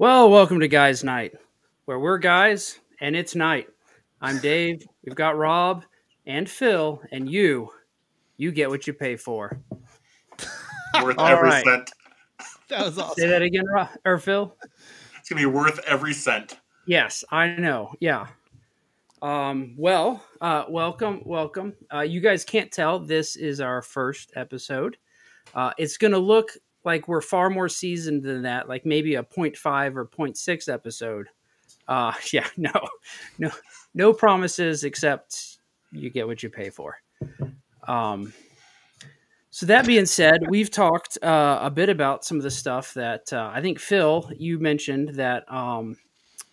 Well, welcome to Guys Night, where we're guys and it's night. I'm Dave. We've got Rob and Phil, and you, you get what you pay for. worth All every right. cent. That was awesome. Say that again, Rob or Phil. It's gonna be worth every cent. Yes, I know. Yeah. Um, well, uh, welcome, welcome. Uh, you guys can't tell this is our first episode. Uh, it's going to look like we're far more seasoned than that, like maybe a 0.5 or 0.6 episode. Uh, yeah, no, no, no promises except you get what you pay for. Um, so that being said, we've talked uh, a bit about some of the stuff that uh, I think Phil, you mentioned that um,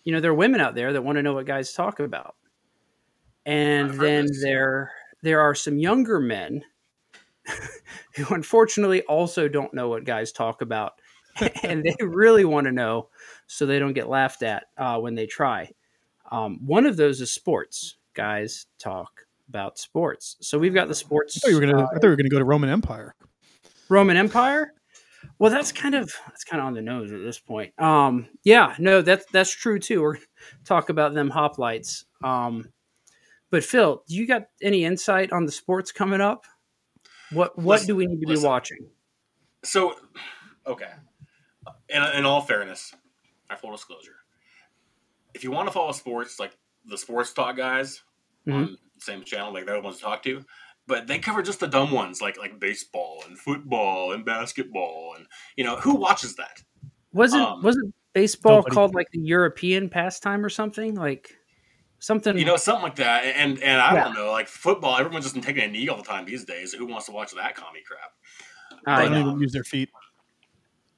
you know there are women out there that want to know what guys talk about, and then this. there there are some younger men who unfortunately also don't know what guys talk about, and they really want to know so they don't get laughed at uh, when they try. Um, one of those is sports. Guys talk about sports. So we've got the sports. I thought you were gonna. uh, I thought you were gonna go to Roman Empire. Roman Empire. Well, that's kind of that's kind of on the nose at this point. Um, yeah, no, that's that's true too. We're talk about them hoplites. Um, but Phil, do you got any insight on the sports coming up? What what Listen- do we need to be watching? So, okay. In, in all fairness, our full disclosure, if you want to follow sports, like the sports talk guys on the same channel, like they're the ones to talk to, but they cover just the dumb ones, like like baseball and football and basketball, and you know who watches that? Wasn't Um, wasn't baseball called like the European pastime or something like something? You know, something like that. And and I Yeah. don't know, like football, everyone's just taking a knee all the time these days. Who wants to watch that commie crap? I They but, don't even use their feet.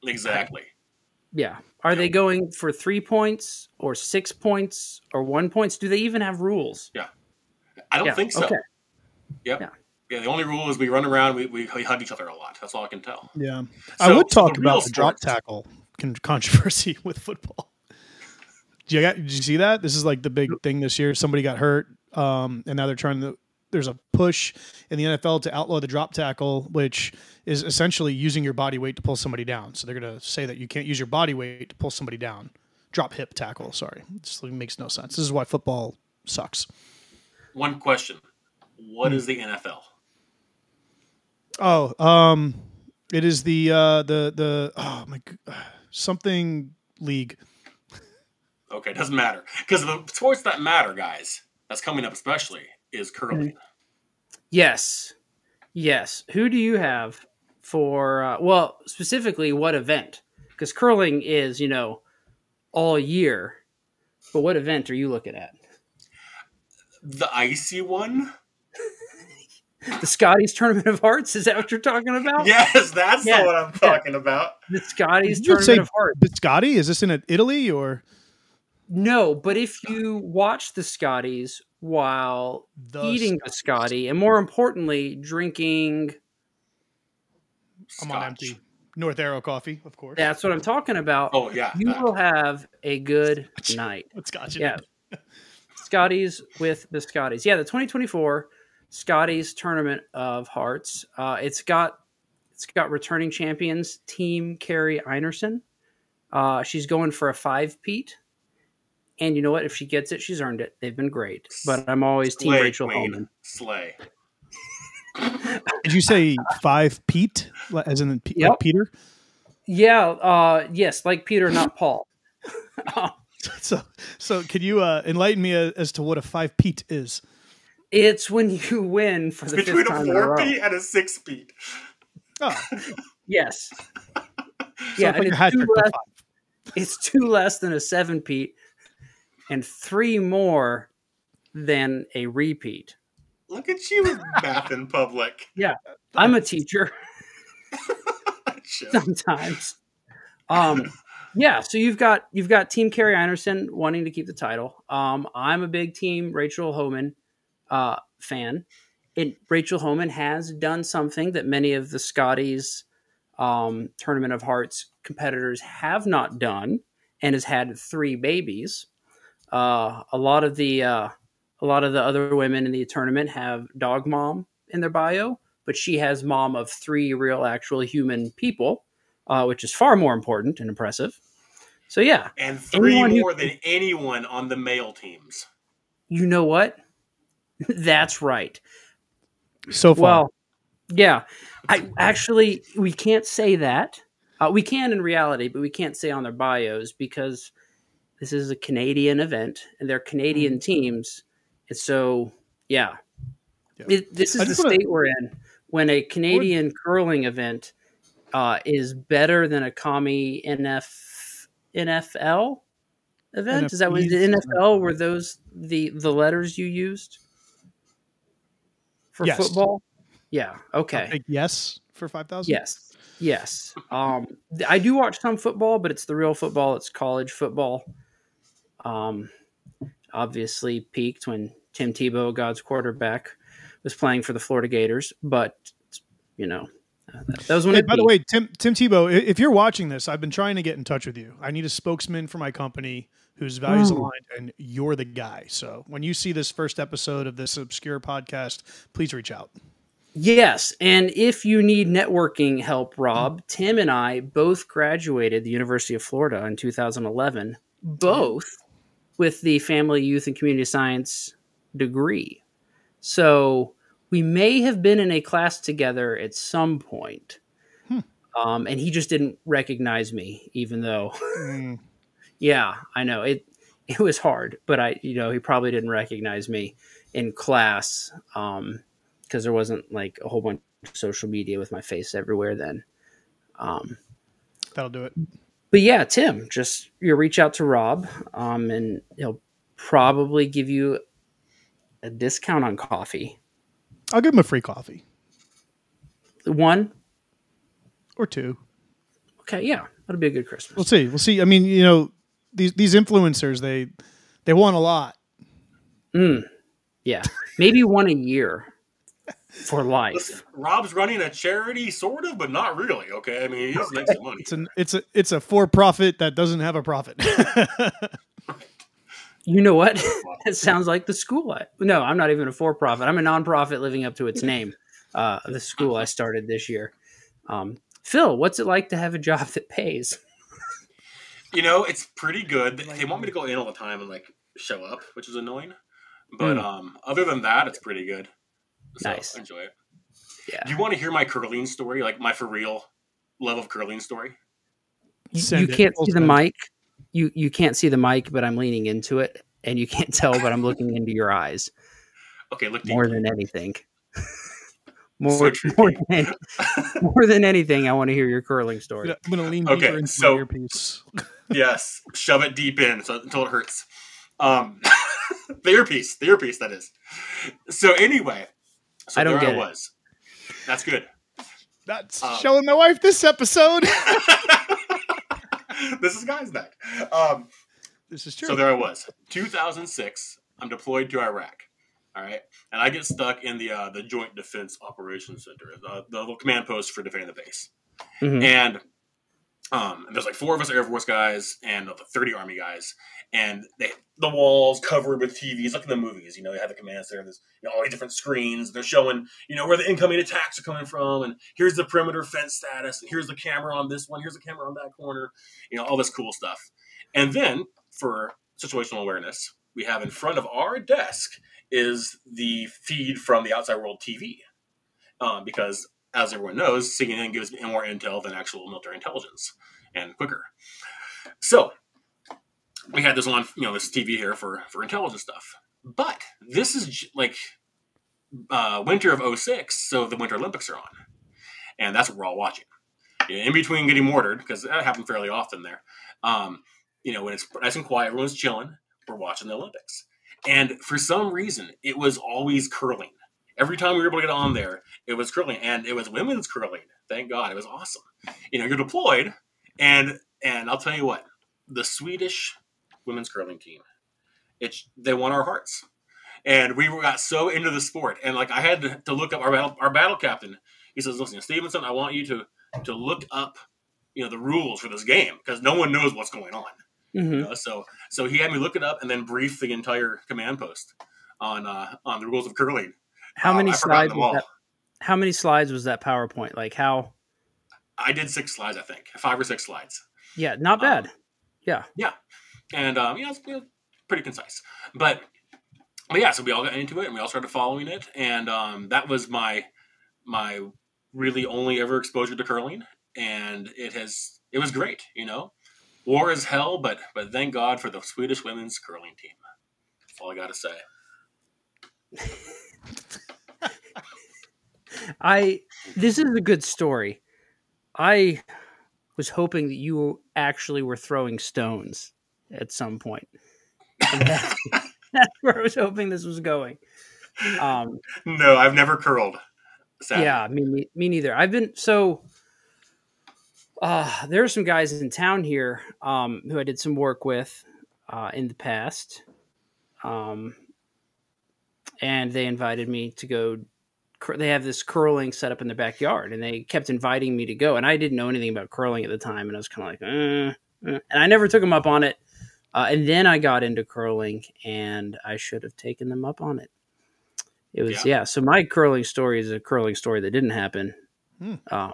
Exactly. yeah. Are they going for three points or six points or one points? Do they even have rules? Yeah i don't Yeah, think so. okay. Yep. Yeah. Yeah. The only rule is we run around, we, we, we hug each other a lot. That's all I can tell. Yeah, I would talk the real about the drop tackle controversy with football. Did you, did you see that? This is like the big thing this year. Somebody got hurt, um, and now they're trying to. There's a push in the NFL to outlaw the drop tackle, which is essentially using your body weight to pull somebody down. So they're going to say that you can't use your body weight to pull somebody down. Drop hip tackle. Sorry, this makes no sense. This is why football sucks. One question What Hmm. is the NFL? Oh, um, it is the uh, the the oh my something league. Okay, doesn't matter. Because the sports that matter, guys, that's coming up especially, is curling. Yes. Yes. Who do you have for, uh, well, specifically what event? Because curling is, you know, all year. But what event are you looking at? The icy one? The Scotties Tournament of Hearts? Is that what you're talking about? Yes, that's Yeah, the one I'm talking about. The Scotties You would Tournament say of Hearts. Biscotti? Is this in Italy or No, but if you watch the Scotties while the eating the Scotty, and more importantly, drinking, I'm on empty. North Arrow coffee, of course. that's what I'm talking about. Oh, yeah. You that. will have a good night. What's Scotch? in Yeah. Scotties with the Scotties. Yeah, the 2024 Scotties Tournament of Hearts. Uh, it's got it's got returning champions Team Kerri Einarson. Uh, she's going for a five Pete. And you know what? If she gets it, she's earned it. They've been great. But I'm always Team Rachel Queen. Homan. Slay. Did you say five Pete, as in P- Yep. like Peter? Yeah, uh, yes, like Peter, not Paul. So, so can you uh, enlighten me uh, as to what a five Pete is? it's when you win for It's the between fifth a time a four row. feet and a six feet. Oh, Yes. so yeah, it's like and a it's two less- it's two less than a seven peat and three more than a repeat. Look at you with math in public. Yeah, I'm a teacher sometimes. Um, yeah, so you've got you've got Team Carrie Anderson wanting to keep the title. Um, I'm a big Team Rachel Homan uh, fan. And Rachel Homan has done something that many of the Scotties um, Tournament of Hearts competitors have not done, and has had three babies. Uh, a lot of the uh, a lot of the other women in the tournament have dog mom in their bio, but she has mom of three real, actual human people, uh, which is far more important and impressive. So yeah, and three Anyone who- more than anyone on the male teams. you know what? That's right. So far. Well, yeah. I actually we can't say that. Uh, we can in reality, but we can't say on their bios because this is a Canadian event and they're Canadian teams, and so yeah, Yeah. It, this is the state we're in when a Canadian curling event uh, is better than a commie NF NFL event. Is that what the NFL were those the the letters you used for Yes. football? Yeah. Okay. yes for five thousand. Yes. Yes. Um, I do watch some football, but it's the real football. It's college football. Um, obviously peaked when Tim Tebow, God's quarterback, was playing for the Florida Gators. But you know, uh, that, that was when Hey, it by the way, Tim Tim Tebow, if you're watching this, I've been trying to get in touch with you. I need a spokesman for my company whose values Ooh. aligned, and you're the guy. So when you see this first episode of this obscure podcast, please reach out. Yes, and if you need networking help, Rob, Tim and I both graduated the University of Florida in 2011, both with the Family, Youth, and Community Science degree. So we may have been in a class together at some point. Hmm. Um, and he just didn't recognize me, even though, Mm, yeah, I know it. It was hard, but I, you know, he probably didn't recognize me in class. Um, because there wasn't like a whole bunch of social media with my face everywhere then. Um, that'll do it. But yeah, Tim, just you reach out to Rob, um, and he'll probably give you a discount on coffee. I'll give him a free coffee One, or two. okay, yeah, that'll be a good Christmas. We'll see. We'll see. I mean, you know, these these influencers they they want a lot. Mm, yeah, maybe one a year for life. Listen, Rob's running a charity, sort of, but not really. Okay, I mean, he does make some money. It's an it's a it's a for profit that doesn't have a profit. You know what? it sounds like the school. I, no, I'm not even a for profit. I'm a nonprofit living up to its name. Uh, the school I started this year. Um, Phil, what's it like to have a job that pays? You know, it's pretty good. They want me to go in all the time and like show up, which is annoying. But Mm. um, other than that, it's pretty good. So, Nice. Enjoy it. Yeah. Do you want to hear my curling story, like my for real love of curling story? You, Send you can't We'll see the mic. You you can't see the mic, but I'm leaning into it, and you can't tell, but I'm looking into your eyes Okay, look more deeply. than anything. more, So more, than, any- more than anything, I want to hear your curling story. I'm gonna lean Okay, deeper into so- my earpiece. yes, shove it deep in so until it hurts. Um, the earpiece, the earpiece, that is. So anyway, so I don't there get I it. was. That's good. That's Uh, showing my wife this episode. this is guys neck. Um, this is true. So there I was, 2006. I'm deployed to Iraq. All right, and I get stuck in the uh, the Joint Defense Operations Center, the, the little command post for defending the base. Mhm. And um, and there's like four of us Air Force guys and uh, 30 Army guys, and they the walls covered with TVs, like in the movies. You know, they have the commands there. There's you know all these different screens. They're showing you know where the incoming attacks are coming from, and here's the perimeter fence status, and here's the camera on this one, here's the camera on that corner. You know, all this cool stuff. And then for situational awareness, we have in front of our desk is the feed from the outside world TV, um, because as everyone knows, CNN gives more intel than actual military intelligence and quicker. So we had this on, you know, this TV here for for intelligence stuff. But this is like uh, winter of 06, so the Winter Olympics are on, and that's what we're all watching. In between getting mortared, because that happened fairly often there. Um, you know, when it's nice and quiet, everyone's chilling. We're watching the Olympics, and for some reason, it was always curling. Every time we were able to get on there, it was curling, and it was women's curling. Thank God, it was awesome. You know, you're deployed, and and I'll tell you what, the Swedish women's curling team, it's they won our hearts, and we got so into the sport, and like I had to, to look up our battle our battle captain. He says, "Listen, Stevenson, I want you to to look up, you know, the rules for this game because no one knows what's going on." Mhm. You know, so so he had me look it up and then brief the entire command post on uh, on the rules of curling. How Uh, many slides? Was that, how many slides was that PowerPoint? Like how? I did six slides, I think, five or six slides. Yeah, not Um, bad. Yeah. Yeah. And um, yeah, it's you know, pretty concise. But but yeah, so we all got into it and we all started following it, and um, that was my my really only ever exposure to curling, and it has it was great. You know, war is hell, but but thank God for the Swedish women's curling team. That's all I got to say. I this is a good story. I was hoping that you actually were throwing stones at some point. That's, that's, where I was hoping this was going. Um, no, I've never curled. Sadly. Yeah, me me neither. I've been so. Uh, there are some guys in town here um, who I did some work with uh, in the past, um, and they invited me to go they have this curling set up in their backyard and they kept inviting me to go and i didn't know anything about curling at the time and i was kind of like uh, uh, and i never took them up on it uh, and then i got into curling and i should have taken them up on it it was yeah, yeah so my curling story is a curling story that didn't happen hmm. um,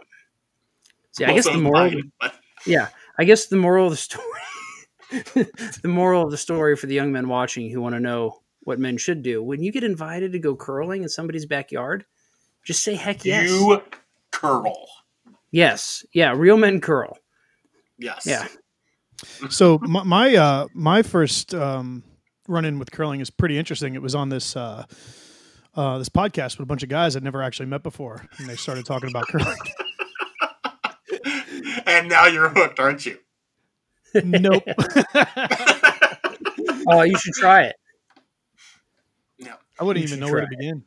see, i guess the moral yeah i guess the moral of the story the moral of the story for the young men watching who want to know what men should do when you get invited to go curling in somebody's backyard just say heck yes. You curl. Yes. Yeah. Real men curl. Yes. Yeah. So my my, uh, my first um, run in with curling is pretty interesting. It was on this uh, uh, this podcast with a bunch of guys I'd never actually met before, and they started talking about curling. and now you're hooked, aren't you? Nope. oh, you should try it. No, I wouldn't even know where to begin.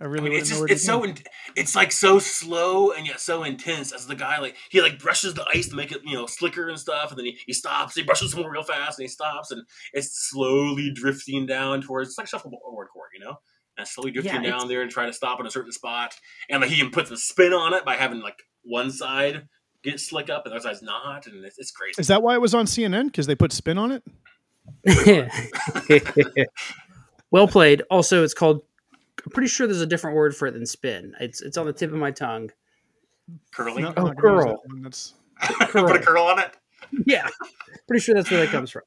I really I mean, it's just it's so in, it's like so slow and yet so intense as the guy like he like brushes the ice to make it you know slicker and stuff and then he, he stops he brushes more real fast and he stops and it's slowly drifting down towards it's like shuffleboard court you know and slowly drifting yeah, down there and try to stop in a certain spot and like he can put the spin on it by having like one side get slick up and the other side's not and it's, it's crazy. Is that why it was on CNN because they put spin on it? well played. Also, it's called I'm pretty sure there's a different word for it than spin. It's it's on the tip of my tongue. Curling. No, oh, curl. That's curl. Put a curl on it. Yeah, pretty sure that's where that comes from.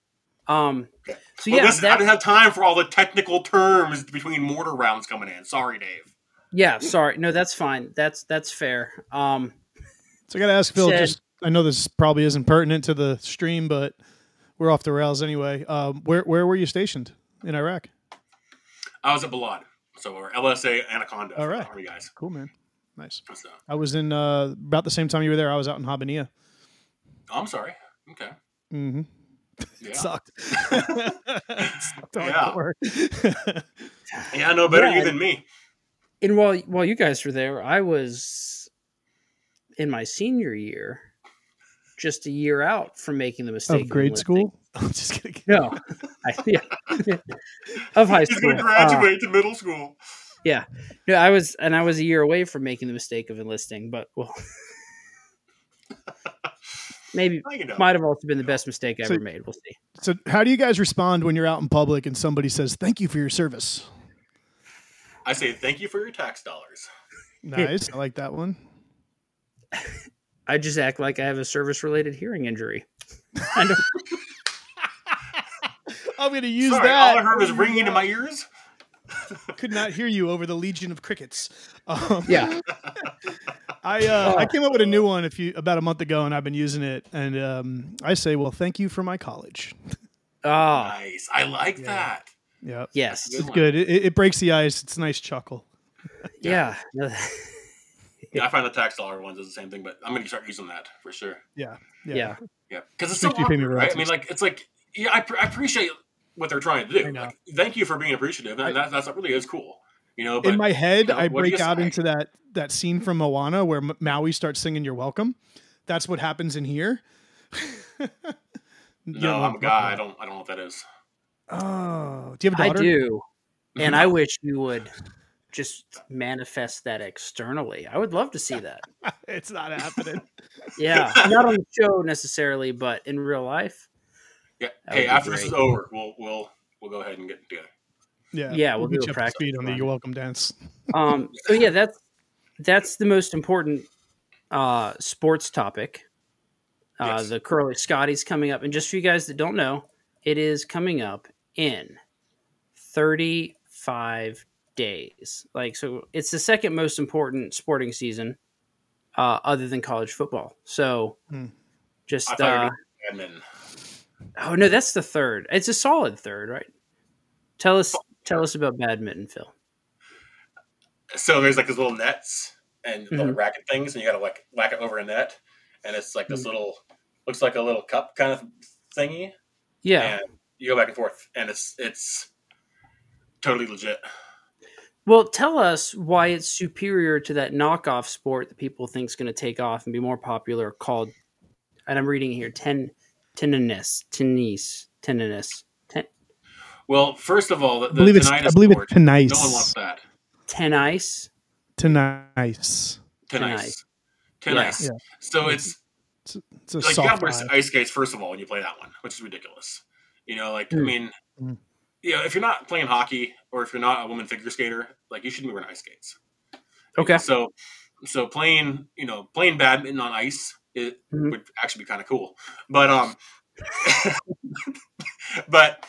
Um, so well, yeah, listen, that, I didn't have time for all the technical terms between mortar rounds coming in. Sorry, Dave. Yeah, sorry. No, that's fine. That's that's fair. Um, so I got to ask Phil. Said, just I know this probably isn't pertinent to the stream, but we're off the rails anyway. Um, where where were you stationed in Iraq? I was at Balad. So we're LSA Anaconda. All right, Army guys. Cool, man. Nice. So, I was in uh, about the same time you were there. I was out in Habbaniyah. Oh, I'm sorry. Okay. Mm-hmm. Yeah. it sucked. sucked yeah. yeah, no better yeah, you than me. And while while you guys were there, I was in my senior year, just a year out from making the mistake of grade school. I'm just kidding. No, I, yeah, of high school. He's going to graduate uh, to middle school. Yeah, no, I was, and I was a year away from making the mistake of enlisting, but well, maybe might have also been the best mistake I so, ever made. We'll see. So, how do you guys respond when you're out in public and somebody says, "Thank you for your service"? I say, "Thank you for your tax dollars." Nice, I like that one. I just act like I have a service-related hearing injury. I don't. I'm going to use Sorry, that. All I heard was ringing in my ears. Could not hear you over the legion of crickets. Um, yeah, I uh, I came up with a new one a few about a month ago, and I've been using it. And um, I say, well, thank you for my college. Oh, nice! I like yeah. that. Yeah. Yes, it's good. It, it, breaks the ice. It's a nice chuckle. yeah. yeah, I find the tax dollar ones is the same thing, but I'm going to start using that for sure. Yeah, yeah, yeah. Because it's so awkward, right? I mean, like it's like yeah, I, I appreciate what they're trying to do. Like, thank you for being appreciative, and that, that's really is cool. You know, but, in my head, you know, I break out say? into that that scene from Moana where Maui starts singing "You're Welcome." That's what happens in here. no, I'm a guy. I don't. I don't know what that is. Oh, do you have a daughter? I do, and I mm-hmm. wish you would just manifest that externally. I would love to see that. it's not happening. yeah, not on the show necessarily, but in real life. Yeah. That hey, after great. this is over, we'll we'll we'll go ahead and get together. Yeah. Yeah, we'll, we'll do a practice speed on the "You're Welcome" dance. um. So yeah, that's that's the most important uh, sports topic. Uh, Yes. The Curly Scotty's coming up, and just for you guys that don't know, it is coming up in 35 days. Like so, it's the second most important sporting season, uh, other than college football. So, Hmm. just I thought you were uh, doing badminton. Oh no, that's the third. It's a solid third, right? Tell us, tell us about badminton, Phil. So there's like these little nets and little Mhm. racket things, and you gotta like whack it over a net, and it's like this Mhm. little looks like a little cup kind of thingy, Yeah. and you go back and forth, and it's it's totally legit. Well, tell us why it's superior to that knockoff sport that people think is going to take off and be more popular called, and I'm reading here, ten, tennis, tennis, tennis, ten, Well, first of all, the, I believe it's tinnitus I believe sport, it's tonice. No one wants that. tennis. Tonice. Tonice. Yeah. Yeah. So it's It's a like you gotta wear eye. ice skates first of all when you play that one, which is ridiculous. You know, like I Mm. mean, Mm. you know, if you're not playing hockey or if you're not a woman figure skater, like you shouldn't be wearing ice skates. Okay. So, so playing, you know, playing badminton on ice it Mhm. would actually be kind of cool. But um, but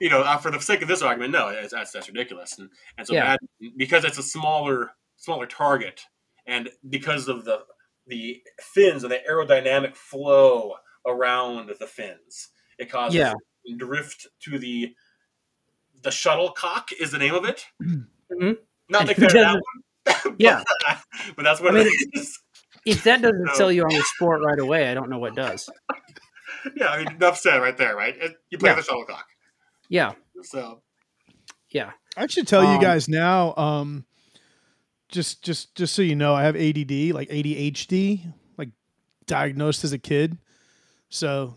you know, uh, for the sake of this argument, no, it's, that's that's ridiculous. And and so Yeah. bad because it's a smaller smaller target, and because of the the fins and the aerodynamic flow around the fins, it causes Yeah. drift to the the shuttlecock is the name of it. Mhm. Not the that one. Yeah. but that's what I it mean, is. If that doesn't No. sell you on the sport right away, I don't know what does. Yeah, I mean, enough said right there, right? You play Yeah. the shuttlecock, Yeah. so Yeah. I should tell you Um, guys now. Um, just just just so you know, I have ADD, like ADHD, like diagnosed as a kid. So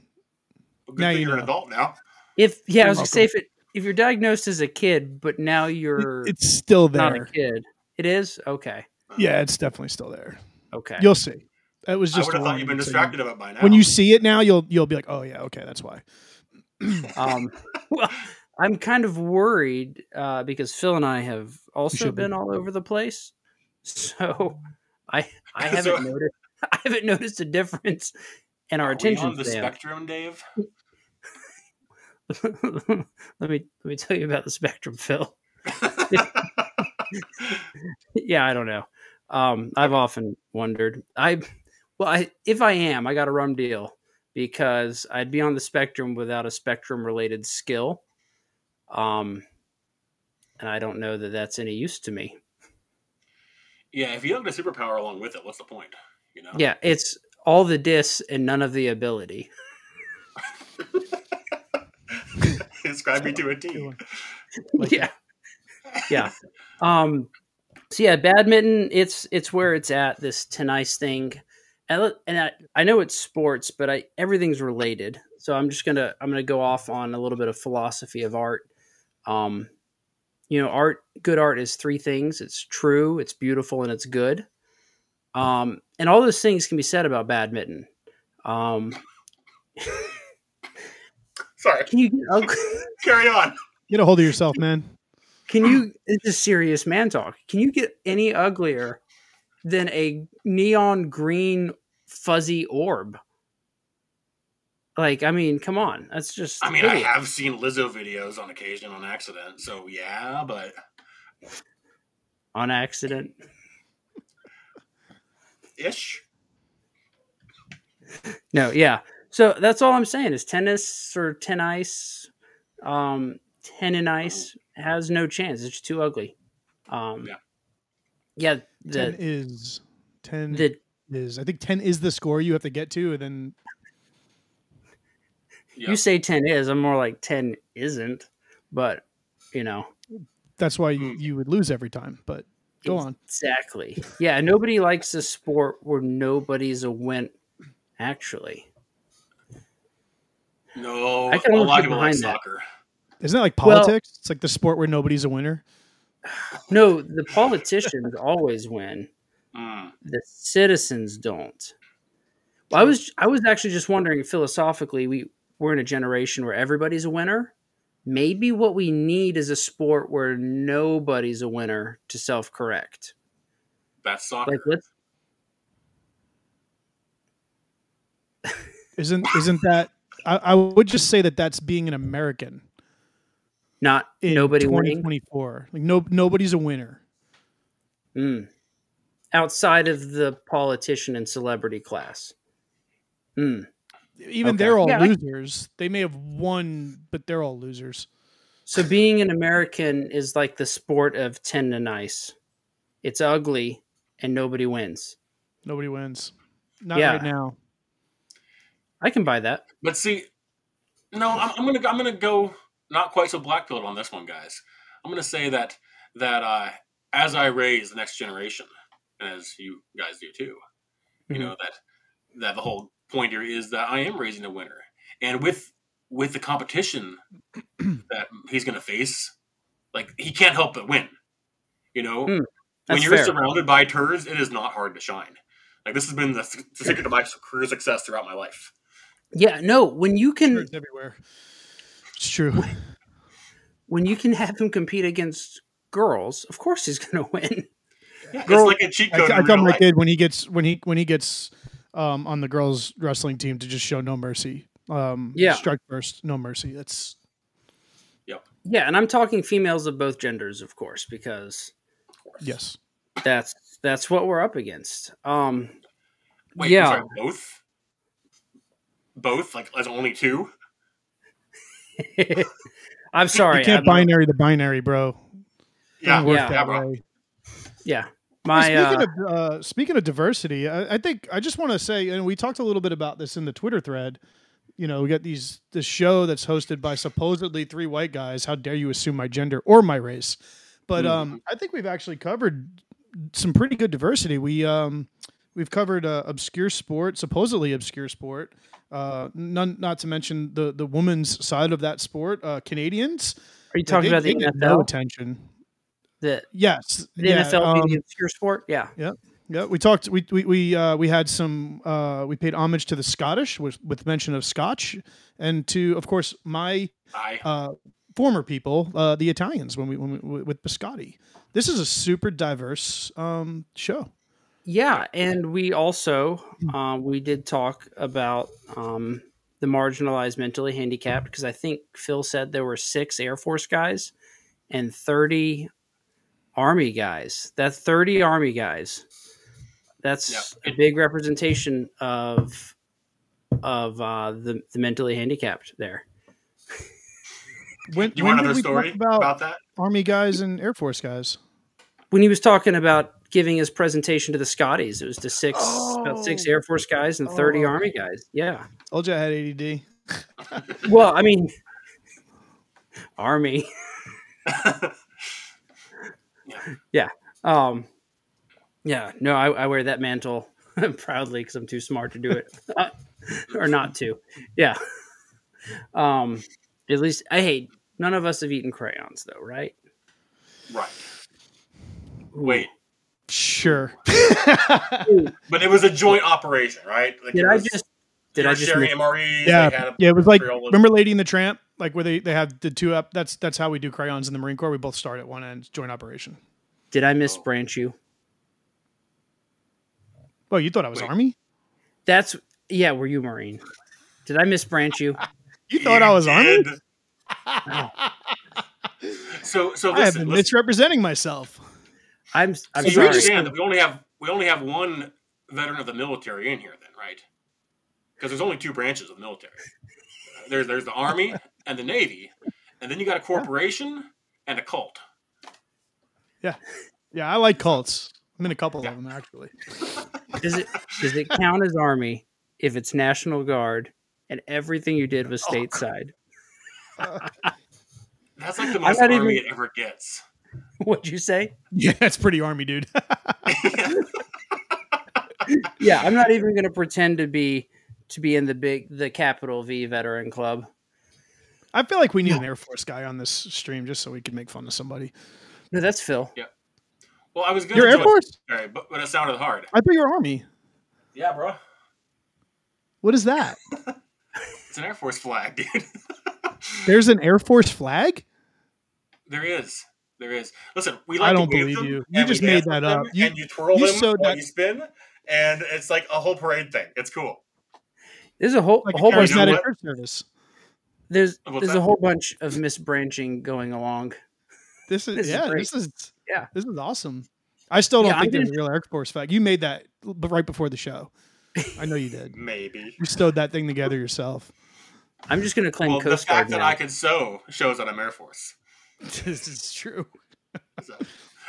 good Now thing you you're an adult now. If yeah, I You're was gonna say if it if you're diagnosed as a kid, but now you're it's still not there. a kid, it is okay. Yeah, it's definitely still there. Okay. You'll see. It was just. I just would have a thought you've been warning, so you- distracted of it by now. when you see it now, you'll you'll be like, oh yeah, okay, that's why. Um, well, I'm kind of worried uh, because Phil and I have also should be. been all over the place. So I I haven't noticed I haven't noticed a difference in our Are we attention on the span. spectrum, Dave. let me let me tell you about the spectrum, Phil. yeah, I don't know. Um, I've often wondered. I well, I if I am, I got a rum deal because I'd be on the spectrum without a spectrum related skill. Um, and I don't know that that's any use to me. yeah, if you don't get a superpower along with it, what's the point? You know. Yeah, it's all the dis and none of the ability. Describe me to a T. Good one. Like yeah, yeah. Um, so yeah, badminton. It's it's where it's at. This tennis thing, and, and I, I know it's sports, but I everything's related. So I'm just gonna I'm gonna go off on a little bit of philosophy of art. Um, you know, art, good art is three things: it's true, it's beautiful, and it's good. Um, and all those things can be said about badminton. Um, Sorry, can you get ugly? carry on. Get a hold of yourself, man. Can you? This is serious man talk. Can you get any uglier than a neon green fuzzy orb? Like, I mean, come on. That's just. I mean, I have seen Lizzo videos on occasion on accident, so yeah, but on accident. ish. No, yeah. So that's all I'm saying is tennis or tennis, um, tenon ice has no chance. It's too ugly. Um, Yeah. yeah. Ten is ten the is I think ten is the score you have to get to, and then Yeah. you say ten is. I'm more like ten isn't, but you know. that's why you, Hmm. you would lose every time. But go on. Exactly. Yeah, nobody likes a sport where nobody's a win. Actually, no, I can a almost lot get of people like behind that. Soccer. Isn't that like Well- politics? it's like the sport where nobody's a winner. no. The politicians always win. Mm. The citizens don't. Well, I was I was actually just wondering philosophically. We we're in a generation where everybody's a winner. Maybe what we need is a sport where nobody's a winner to self correct. That's soccer. Like let's Isn't isn't that? I, I would just say that that's being an American. Not In nobody winning 2024. Like no nobody's a winner. Mm. outside of the politician and celebrity class. Mm. Even Okay. they're all Yeah, I- losers. They may have won, but they're all losers. So being an American is like the sport of ten and ice. It's ugly and nobody wins. Nobody wins. Not Yeah. right now. I can buy that. But see, no, I'm, I'm gonna I'm gonna go not quite so black pilled on this one, guys. I'm gonna say that that uh, as I raise the next generation, and as you guys do too, you Mhm. know that that the whole point here is that I am raising a winner, and with with the competition that he's gonna face, like he can't help but win. You know, Hmm, when you're fair. surrounded by turds, it is not hard to shine. Like this has been the, the secret to my career success throughout my life. Yeah, no, when you can Birds everywhere. It's true. when you can have him compete against girls, of course he's going to win. Yeah, Girl- it's like a cheat I, code. I in tell my life. kid when he gets when he when he gets um, on the girls wrestling team to just show no mercy. Um, Yeah. strike first, no mercy. That's Yeah, and I'm talking females of both genders, of course, because Of course. yes. that's that's what we're up against. Um, Wait, yeah. Sorry, both? Both? Like, as only two? I'm sorry. you can't I'm- binary the binary, bro. Yeah, Yeah. that Yeah, bro. way. Yeah, my speaking uh, of uh, speaking of diversity, I, I think I just want to say, and we talked a little bit about this in the Twitter thread. You know, we got these this show that's hosted by supposedly three white guys. How dare you assume my gender or my race? But um, I think we've actually covered some pretty good diversity. We um, we've covered uh, obscure sport, supposedly obscure sport. Uh, none, not to mention the the women's side of that sport. Uh, Canadians. are you talking they- about the they get no NFL? attention. The, Yes, the yeah, NFL um, being the obscure sport? Yeah, Yep. yeah, we talked. We we we uh, we had some. Uh, we paid homage to the Scottish with with mention of Scotch, and to of course my uh, former people, uh, the Italians, when we, when we with Biscotti. This is a super diverse um, show. Yeah, and we also um, we did talk about um, the marginalized, mentally handicapped because I think Phil said there were six Air Force guys and thirty Army guys. That's thirty Army guys. That's Yeah. a big representation of of uh, the the mentally handicapped there. When, you when want did another story talk about, about that? Army guys and Air Force guys? when he was talking about giving his presentation to the Scotties, it was to six about six Oh. Air Force guys and thirty Oh. Army guys. Yeah. Told you I had ADD. Well, I mean, Army. yeah. Um. Yeah. No, I, I wear that mantle proudly because I'm too smart to do it, or not to. Yeah. Um. At least I hate. None of us have eaten crayons, though, right? right. Wait. Sure. But it was a joint operation, right? Like Did it I just? Did I were just? sharing miss- MREs? yeah, a yeah. It was like remember Lady in the Tramp, like where they they have the two up. That's that's how we do crayons in the Marine Corps. We both start at one end, joint operation. Did I misbranch oh. you? Oh, you thought I was Wait. Army? That's yeah. Were you Marine? Did I misbranch you? You thought I was Army? did. So, so I have been listen. misrepresenting myself. I'm. I'm So you sorry. understand that we only have we only have one veteran of the military in here, then, right? Because there's only two branches of the military. There's there's the army and the navy, and then you got a corporation and a cult. Yeah, yeah, I like cults. I'm in a couple Yeah. of them actually. Does it does it count as Army if it's National Guard and everything you did was Oh, stateside? That's like the most army even- it ever gets. What'd you say? Yeah, that's pretty Army, dude. Yeah, I'm not even going to pretend to be to be in the big the capital V veteran club. I feel like we need an Air Force guy on this stream just so we can make fun of somebody. No, that's Phil. Yeah. Well, I was going You're Air Force? military, but, but it sounded hard. I thought you were Army. Yeah, bro. What is that? It's an Air Force flag, dude. There's an Air Force flag? there is. There is. Listen, we like I like don't to wave believe them, you. You and we just made that up. You- and you twirl you them showed while that- you spin, and it's like a whole parade thing. It's cool. There's a whole Like a a whole bunch. You know church service. There's What's there's that? a whole bunch of misbranching going along. This is This is yeah. great. this is Yeah. This is awesome. I still don't Yeah, think I'm there's a real Air Force fact. You made that but right before the show. I know you did. Maybe. You stowed that thing together yourself. I'm just gonna claim Well, the Coast Guard fact that now. I can sew shows that I'm Air Force. this is true. So-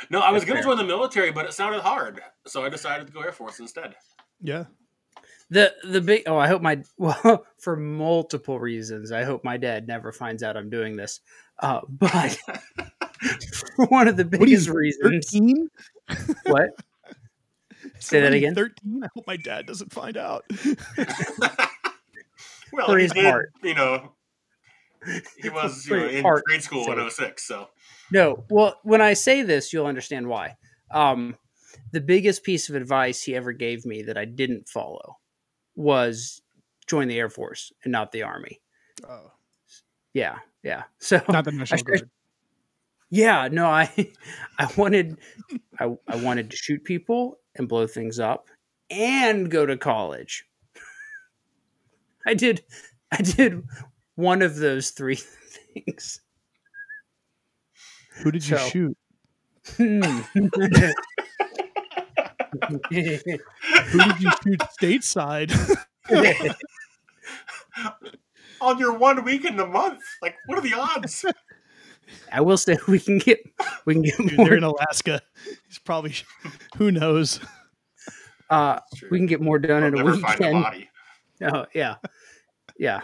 No, I was That's going to fair. join the military, but it sounded hard, so I decided to go Air Force instead. Yeah. The the big oh I hope my well for multiple reasons I hope my dad never finds out I'm doing this. Uh, but for one of the What you, biggest reasons. Thirteen. What? Say that again. Thirteen. I hope my dad doesn't find out. well, For he his did, heart. you know, he was For you know, in heart grade school in sake. 06, so No, well, when I say this, you'll understand why. Um, the biggest piece of advice he ever gave me that I didn't follow was join the Air Force and not the Army. Oh, Yeah, yeah. So not the National I- Guard. yeah, no, I I wanted I, I wanted to shoot people and blow things up and go to college. I did I did one of those three things. Who did you So- shoot? Hmm. Who did you shoot stateside? on your one week in the month, like what are the odds? I will say we can get we can get Dude, more they're in Alaska. He's probably who knows. uh we can get more done I'll in a never a weekend. body. Oh yeah. Yeah.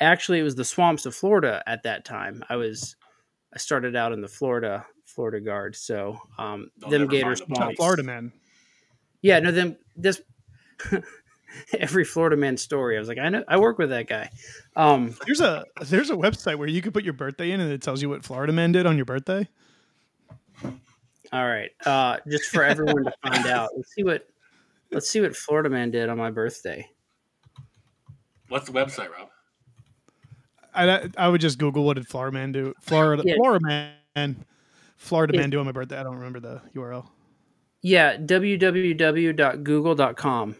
Actually it was the swamps of Florida at that time. I was I started out in the Florida Florida Guard. So um They'll them never gator the swamps. Florida man. Yeah, no them this every Florida man story. I was like, I know I work with that guy. Um There's a there's a website where you can put your birthday in and it tells you what Florida man did on your birthday. all right. Uh just for everyone to find out. Let's see what let's see what Florida man did on my birthday. What's the website, Rob? I I would just Google what did Florida man do. Florida Yeah. Florida man. Florida Yeah. man do on my birthday. I don't remember the URL. Yeah, www.google.com.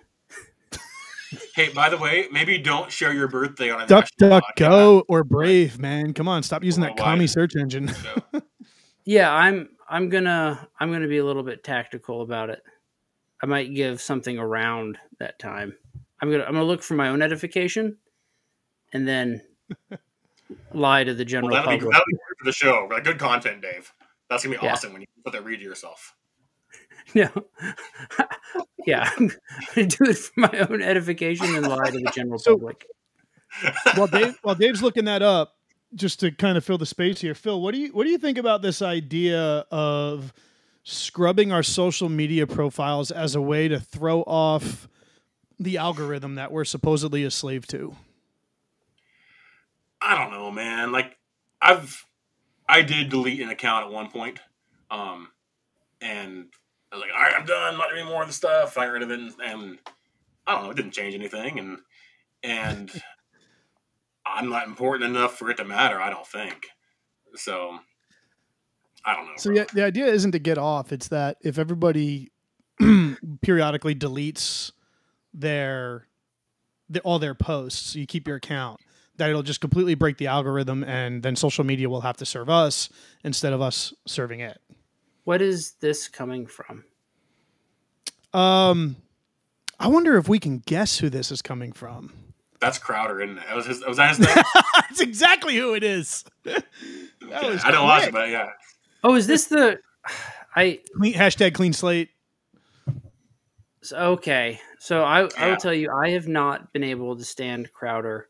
Hey, by the way, maybe don't share your birthday on a Duck Duck podcast Go or Brave man. Come on, stop using that commie search engine. Yeah, I'm I'm gonna I'm gonna be a little bit tactical about it. I might give something around that time. I'm gonna I'm gonna look for my own edification, and then lie to the Well, general that'll be, public. that'll be good for the show. Like, good content, Dave. That's gonna be Yeah. awesome when you put that read to yourself. No, yeah, I'm gonna do it for my own edification and lie to the general So- public. while Dave while Dave's looking that up, just to kind of fill the space here, Phil, what do you what do you think about this idea of scrubbing our social media profiles as a way to throw off the algorithm that we're supposedly a slave to? I don't know, man. Like, I've I did delete an account at one point, um, and I was like, all right, I'm done. I'm not doing more of the stuff. I got rid of it, and, and I don't know. It didn't change anything, and and I'm not important enough for it to matter. I don't think so. I don't know. So yeah, the idea isn't to get off; it's that if everybody periodically deletes their, the, all their posts, you keep your account. That it'll just completely break the algorithm, and then social media will have to serve us instead of us serving it. What is this coming from? Um, I wonder if we can guess who this is coming from. That's Crowder, isn't it? That was his. Was that his name? That's exactly who it is. Okay. I don't watch it, but yeah. Oh, is this the? I Clean, hashtag clean slate. So, okay, so I, I will tell you, I have not been able to stand Crowder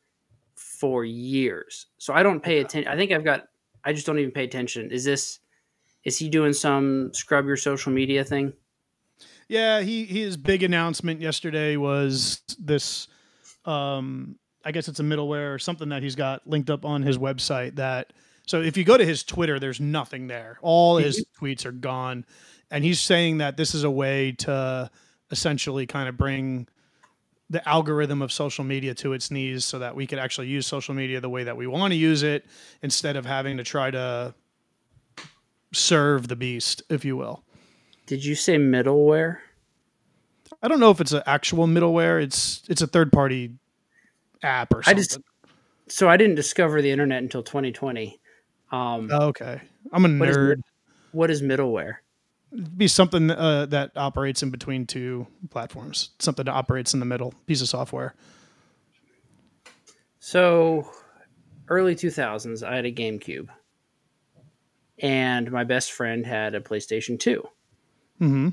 for years. So I don't pay attention. I think I've got. I just don't even pay attention. Is this? Is he doing some scrub your social media thing? Yeah, he his big announcement yesterday was this. Um, I guess it's a middleware or something that he's got linked up on his website. That so if you go to his Twitter, there's nothing there. All his tweets are gone, and he's saying that this is a way to essentially kind of bring the algorithm of social media to its knees so that we could actually use social media the way that we want to use it instead of having to try to serve the beast, if you will. Did you say middleware? I don't know if it's an actual middleware. It's it's a third party app or I something. just so I didn't discover the internet until 2020. Um, Oh, okay, I'm a What is nerd. what is middleware? Be something uh, that operates in between two platforms. Something that operates in the middle. Piece of software. So, early 2000s, I had a GameCube, and my best friend had a PlayStation 2. Mm-hmm.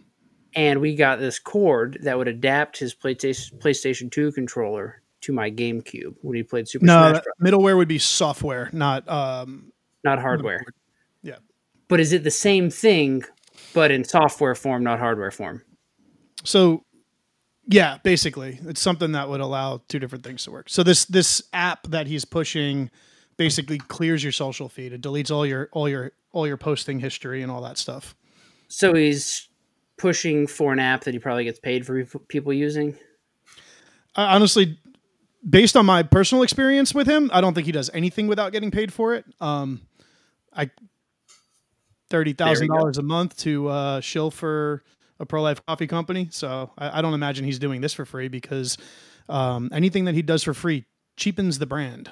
And we got this cord that would adapt his PlayStation PlayStation 2 controller to my GameCube when he played Super No, Smash Bros. middleware would be software, not um, Not hardware. Yeah. But is it the same thing, but in software form, not hardware form? So, yeah, basically, it's something that would allow two different things to work. So this this app that he's pushing basically clears your social feed. It deletes all your all your all your posting history and all that stuff. So he's pushing for an app that he probably gets paid for people using. I, honestly, based on my personal experience with him, I don't think he does anything without getting paid for it. Um, I thirty thousand dollars a month to uh, shill for a pro life coffee company. So I, I don't imagine he's doing this for free because um, anything that he does for free cheapens the brand.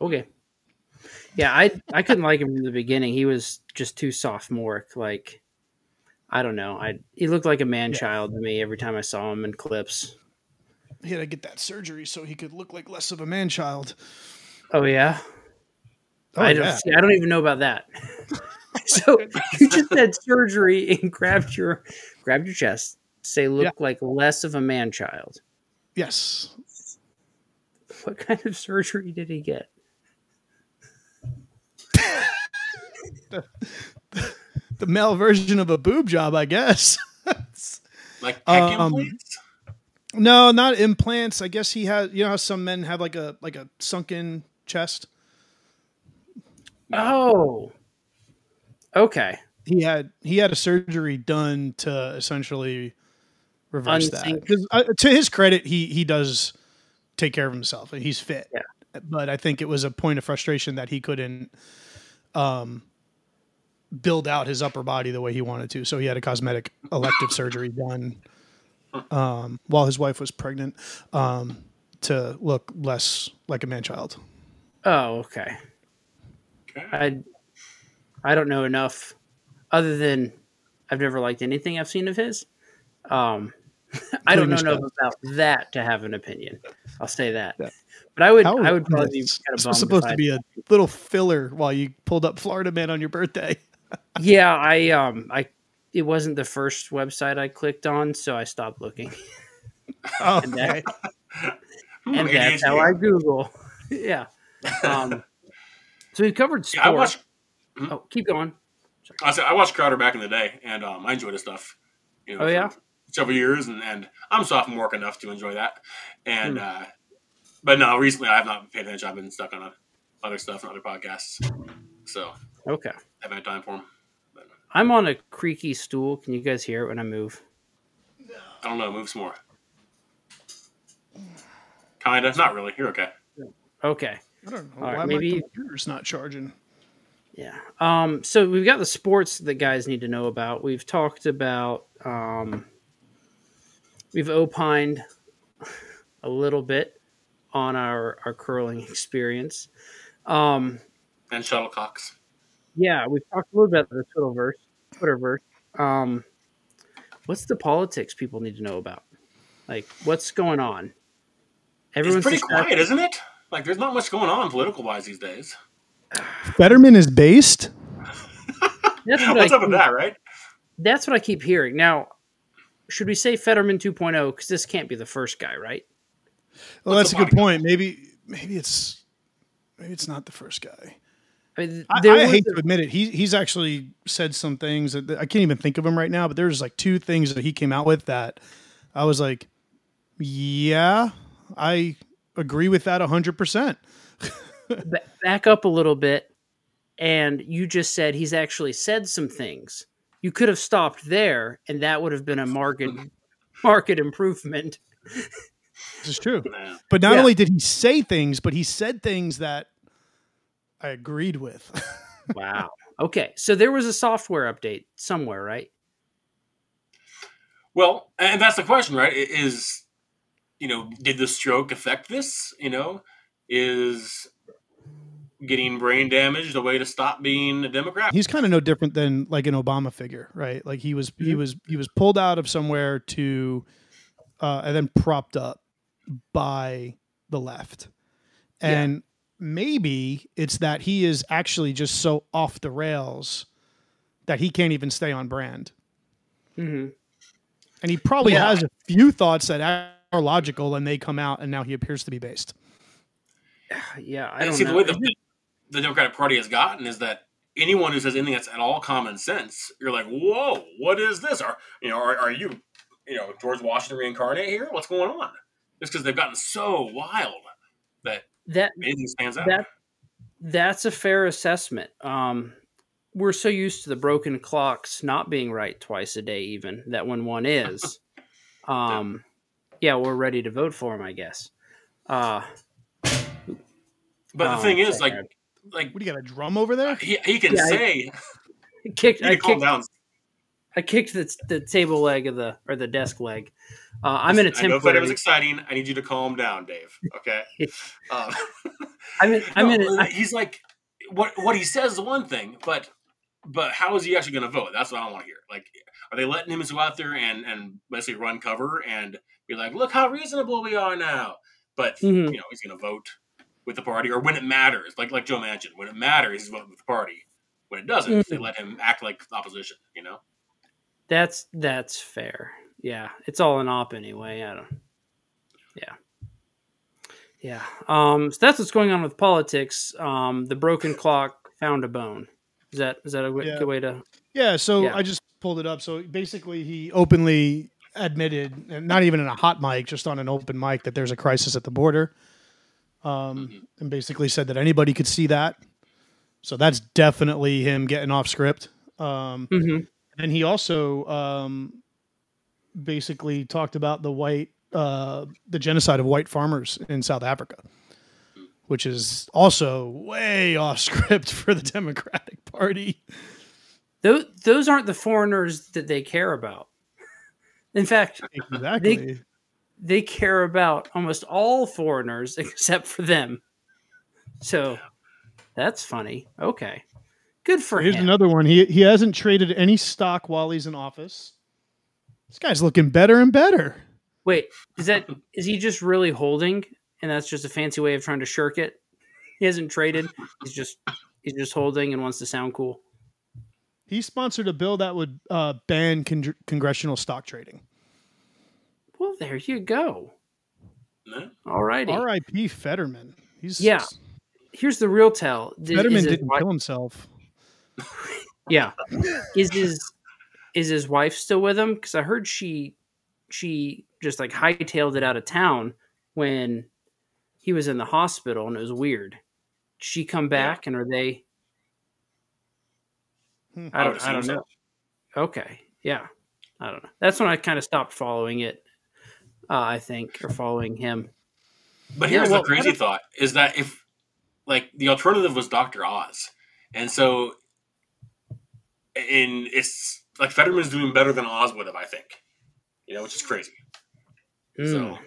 Okay. Yeah, I I couldn't like him from the beginning. He was just too sophomoric. Like, I don't know. I he looked like a man child to me every time I saw him in clips. He had to get that surgery so he could look like less of a man child. Oh yeah. Oh, I don't yeah. see, I don't even know about that. so you just had surgery and grabbed your grabbed your chest. Say look Yeah. like less of a man child. Yes. What kind of surgery did he get? The male version of a boob job, I guess. Like peck Um, implants? no, not implants. I guess he had. You know how some men have like a like a sunken chest. Oh. Okay. He had he had a surgery done to essentially reverse Unsink. that. 'Cause, uh, to his credit, he he does take care of himself. and He's fit. Yeah. But I think it was a point of frustration that he couldn't um build out his upper body the way he wanted to. So he had a cosmetic elective surgery done um while his wife was pregnant um to look less like a man child. Oh, okay. Okay. I I don't know enough other than I've never liked anything I've seen of his. Um I don't know enough about that to have an opinion. I'll say that. Yeah. But I would How- I would probably be this kind of bummed supposed to be a little filler while you pulled up Florida Man on your birthday. Yeah, I um I it wasn't the first website I clicked on, so I stopped looking. Oh, And that- and that's how I Google. yeah. Um so we covered sport. Yeah, I watched. oh, keep going. I said I watched Crowder back in the day, and um, I enjoyed his stuff. You know, Oh, yeah? several years, and, and I'm sophomore enough to enjoy that. And Hmm. uh, but no, recently I have not paid attention. I've been stuck on other stuff and other podcasts, so Okay. I haven't had time for him. But I'm on a creaky stool. Can you guys hear it when I move? I don't know. Move some more. Kinda, not really. You're okay. Okay. I don't know All right, why maybe- my computer's not charging. Yeah. Um, so we've got the sports that guys need to know about. We've talked about um, we've opined a little bit on our, our curling experience. Um, And shuttlecocks. yeah, we've talked a little bit about the Twitterverse. Twitterverse. Um, what's the politics people need to know about? Like, what's going on? It's pretty quiet, isn't it? Like, there's not much going on political wise these days. Fetterman is based. That's what What's I up with keep- that, right? That's what I keep hearing. Now, should we say Fetterman 2.0? Because this can't be the first guy, right? Well, What's that's a good body point. Maybe maybe it's maybe it's not the first guy. I, mean, I, I hate a- to admit it. He he's actually said some things that I can't even think of him right now. But there's like two things that he came out with that I was like, yeah, I agree with that hundred percent. ba- back up a little bit, and you just said he's actually said some things. You could have stopped there, and that would have been a market market improvement. This is true. But not Yeah. only did he say things, but he said things that I agreed with. Wow. Okay, so there was a software update somewhere, right? Well, and that's the question, right? Is you know, did the stroke affect this? You know, is getting brain damage the way to stop being a Democrat? He's kind of no different than like an Obama figure, right? Like he was he Mhm. was he was pulled out of somewhere to uh, and then propped up by the left. Yeah. And maybe it's that he is actually just so off the rails that he can't even stay on brand. hmm And he probably Yeah. has a few thoughts that are logical and they come out and now he appears to be based. Yeah, I don't see know. the way the, the Democratic Party has gotten is that anyone who says anything that's at all common sense, you're like, whoa, what is this? Are you know, are, are you, you know, George Washington reincarnate here? What's going on? Just because they've gotten so wild that that anything stands out. that that's a fair assessment. Um, we're so used to the broken clocks not being right twice a day, even that when one is, um, yeah, we're ready to vote for him. I guess. Uh, but the oh, thing is, like, like What do you got a drum over there? he, he can Yeah, say, I kicked. he I calm kicked. down. I kicked the the table leg of the or the desk leg. Uh, I'm in a I know that it was exciting. I need you to calm down, Dave. Okay. um, I'm in. I'm in. A, he's like, what what he says is one thing, but but how is he actually going to vote? That's what I want to hear. Like, are they letting him go out there and and basically run cover and be like, look how reasonable we are now? But Mhm. you know, he's going to vote with the party, or when it matters, like like Joe Manchin, when it matters, he's voting with the party. When it doesn't, they let him act like opposition. You know. That's that's fair. Yeah, it's all an op anyway. I don't. Yeah. Yeah. Um. So that's what's going on with politics. Um. The broken clock found a bone. Is that is that a w- Yeah. good way to? Yeah, so Yeah. I just pulled it up. So basically, he openly admitted, not even in a hot mic, just on an open mic, that there's a crisis at the border, um, Mhm. and basically said that anybody could see that. So that's definitely him getting off script. Um, Mhm. and he also um, basically talked about the white, uh, the genocide of white farmers in South Africa, which is also way off script for the Democratic Party. Those those aren't the foreigners that they care about. In fact, Exactly. they care about almost all foreigners except for them. So that's funny. Okay. Good for Here's him. another one. He he hasn't traded any stock while he's in office. This guy's looking better and better. Wait, is that is he just really holding and that's just a fancy way of trying to shirk it? He hasn't traded. He's just he's just holding and wants to sound cool. He sponsored a bill that would uh, ban con- congressional stock trading. Well, there you go. No? All righty. R.I.P. Fetterman. He's Yeah. Here's the real tell. Did- Fetterman is didn't wi- kill himself. Yeah. Is his is his wife still with him? Because I heard she she just like hightailed it out of town when he was in the hospital and it was weird. Did she come back and are they Hmm. I don't I don't assume know. Okay. Yeah. I don't know. That's when I kind of stopped following it. Uh, I think or following him. But Yeah, here's well, the crazy thought: is that if, like, the alternative was Doctor Oz, and so, in it's like Fetterman's doing better than Oz would have, I think. You know, which is crazy. Mm. So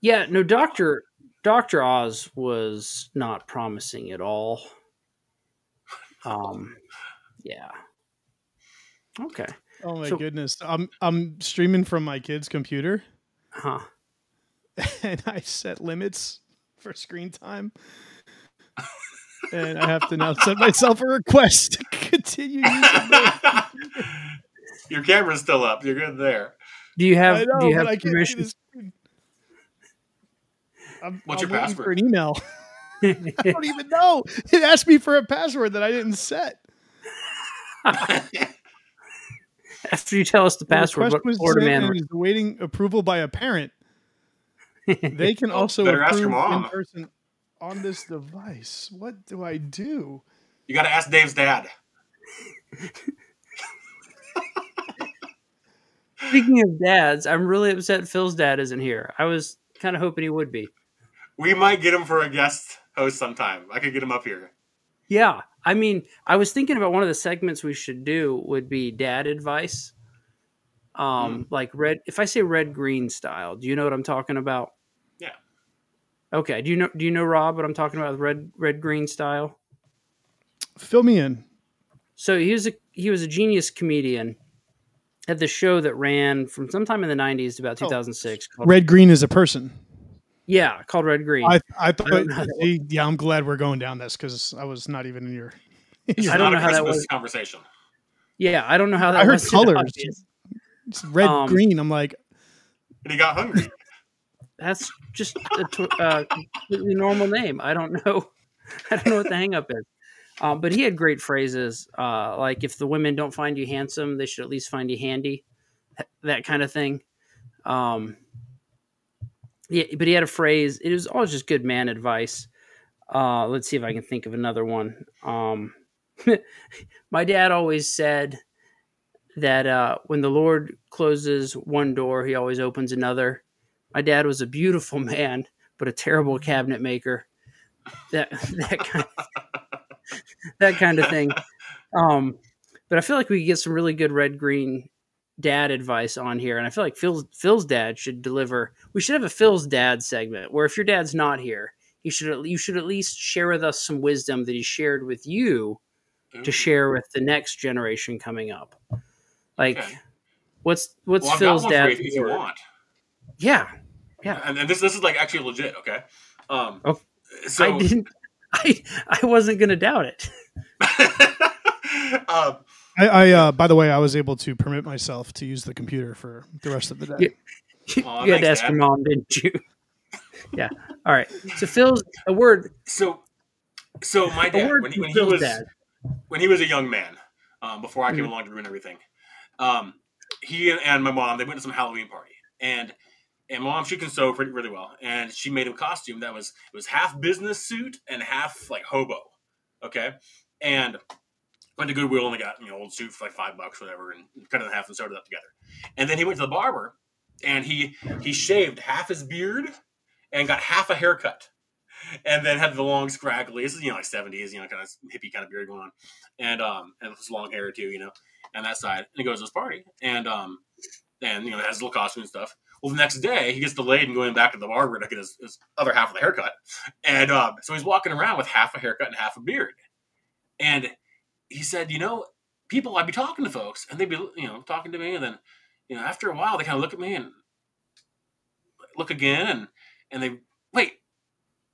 Yeah, no, Doctor Doctor Oz was not promising at all. Um, yeah. Okay. Oh my So- goodness! I'm I'm streaming from my kid's computer, Huh. and I set limits for screen time, and I have to now send myself a request to continue using the your camera's still up. You're good there. Do you have I know, Do you but have I can't see permission? the screen. I'm, What's I'm your password? For an email. I don't even know. It asked me for a password that I didn't set. After you tell us the The password, request what was man? and is awaiting approval by a parent. They can also better ask approve your mom. in person on this device. What do I do? You got to ask Dave's dad. Speaking of dads, I'm really upset Phil's dad isn't here. I was kind of hoping he would be. We might get him for a guest host sometime. I could get him up here. Yeah, I mean, I was thinking about one of the segments we should do would be dad advice. Um, like red. If I say red green style, do you know what I'm talking about? Yeah. Okay. Do you know? Do you know Rob? What I'm talking about? with Red red green style. Fill me in. So he was a he was a genius comedian. at the show that ran from sometime in the '90s to about 2006. Called, Red green is a person. Yeah, called Red Green. I I thought. I don't know. see, yeah, I'm glad we're going down this because I was not even in your. It's I don't know a how that was. conversation. yeah, I don't know how that. I heard was colors. It's red Um, green. I'm like, And he got hungry. That's just a tw- uh, completely normal name. I don't know. I don't know what the hang up is. Um, but he had great phrases uh, like if the women don't find you handsome, they should at least find you handy, that, that kind of thing. Um, yeah, but he had a phrase. It was always just good man advice. Uh, let's see if I can think of another one. Um, my dad always said that uh, when the Lord closes one door, he always opens another. My dad was a beautiful man, but a terrible cabinet maker. That that kind of, that kind of thing. Um, but I feel like we could get some really good red green dad advice on here, and I feel like Phil's Phil's dad should deliver. We should have a Phil's dad segment where if your dad's not here, he should you should at least share with us some wisdom that he shared with you to share with the next generation coming up. Like, Okay. what's what's Well, Phil's got one for dad? if you want. Yeah, Yeah. And, and this this is like actually legit. Okay. Um. Oh, so I didn't. I I wasn't gonna doubt it. um, I, I uh, by the way, I was able to permit myself to use the computer for the rest of the day. You, Aw, you had to thanks, ask your Dad. mom, didn't you? yeah. All right. So Phil's a word. so so my dad word when, he- when he Phil's was dad. when he was a young man, um, before I came Mhm. along to ruin everything, um, he and, and my mom they went to some Halloween party, and and my mom she can sew pretty really well, and she made him a costume that was it was half business suit and half like hobo, okay, and went to Goodwill and got you know old suit for like five bucks whatever, and cut it in half and sewed it up together, and then he went to the barber, and he he shaved half his beard and got half a haircut and then had the long scraggly. This is you know like seventies, you know, kind of hippie kind of beard going on, and um, and his long hair too, you know, and that side. And he goes to this party, and um, and you know has his little costume and stuff. Well, the next day he gets delayed and going back to the barber to get his, his other half of the haircut, and um, so he's walking around with half a haircut and half a beard, and he said, you know, people I'd be talking to folks, and they'd be you know talking to me, and then you know after a while they kind of look at me and look again, and and they wait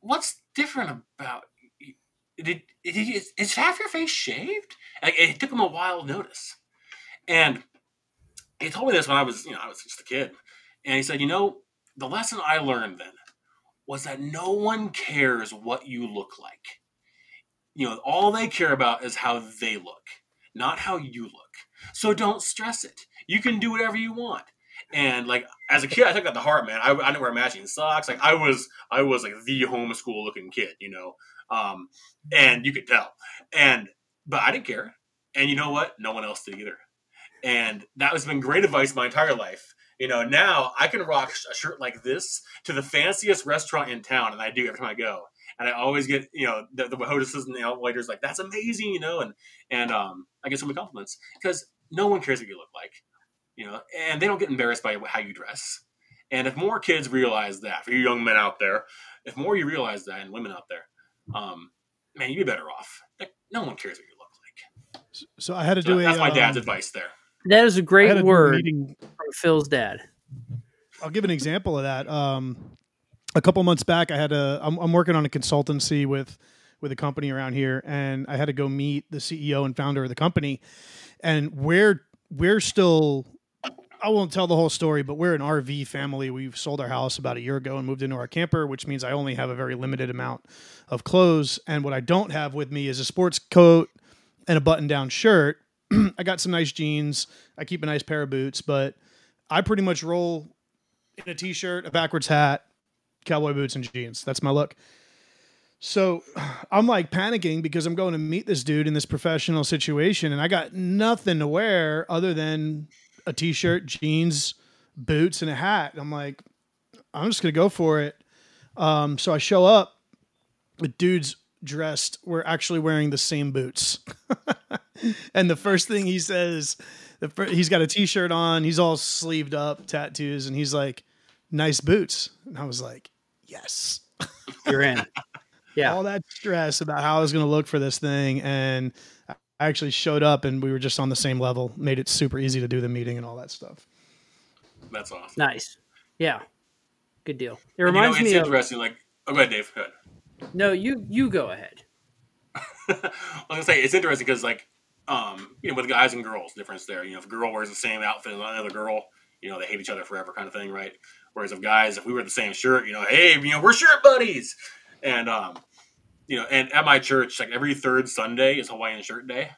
what's different about you? did, did is, is half your face shaved? It took him a while to notice, and he told me this when I was you know I was just a kid, and he said, you know, the lesson I learned then was that no one cares what you look like. You know, all they care about is how they look, not how you look. So don't stress it. You can do whatever you want. And like as a kid, I took that to heart, man. I, I didn't wear matching socks. Like I was, I was like the homeschool looking kid, you know. Um, and you could tell. And but I didn't care. And you know what? No one else did either. And that has been great advice my entire life. You know, now I can rock a shirt like this to the fanciest restaurant in town, and I do every time I go. And I always get, you know, the, the hostesses and the waiters like, "That's amazing," you know, and and um, I get so many compliments because no one cares what you look like, you know, and they don't get embarrassed by how you dress. And if more kids realize that, for you young men out there, if more you realize that, and women out there, um, man, you'd be better off. Like, no one cares what you look like. So I had to So do a. that's my dad's um, advice there. That is a great a word meeting- from Phil's dad. I'll give an example of that. Um, a couple months back, I had a. I'm, I'm working on a consultancy with with a company around here, and I had to go meet the CEO and founder of the company, and we're we're still. I won't tell the whole story, but we're an RV family. We've sold our house about a year ago and moved into our camper, which means I only have a very limited amount of clothes. And what I don't have with me is a sports coat and a button down shirt. I got some nice jeans. I keep a nice pair of boots, but I pretty much roll in a t-shirt, a backwards hat, cowboy boots, and jeans. That's my look. So I'm like panicking because I'm going to meet this dude in this professional situation, and I got nothing to wear other than a t-shirt, jeans, boots, and a hat. I'm like, I'm just gonna go for it. Um, so I show up. The dude's dressed. We're actually wearing the same boots. and the first thing he says, the fir- he's got a t-shirt on. He's all sleeved up, tattoos, and he's like, "Nice boots." And I was like, "Yes." You're in. Yeah. All that stress about how I was going to look for this thing, and I actually showed up, and we were just on the same level. Made it super easy to do the meeting and all that stuff. That's awesome. Nice. Yeah. Good deal. It And, you know, reminds it's me of interesting. Like, oh, go ahead, Dave. Go ahead. No, you you go ahead. I was gonna say it's interesting because like um you know with guys and girls difference there you know if a girl wears the same outfit as another girl you know they hate each other forever kind of thing right whereas if guys if we wear the same shirt you know hey you know we're shirt buddies and um you know and at my church like every third Sunday is Hawaiian Shirt Day.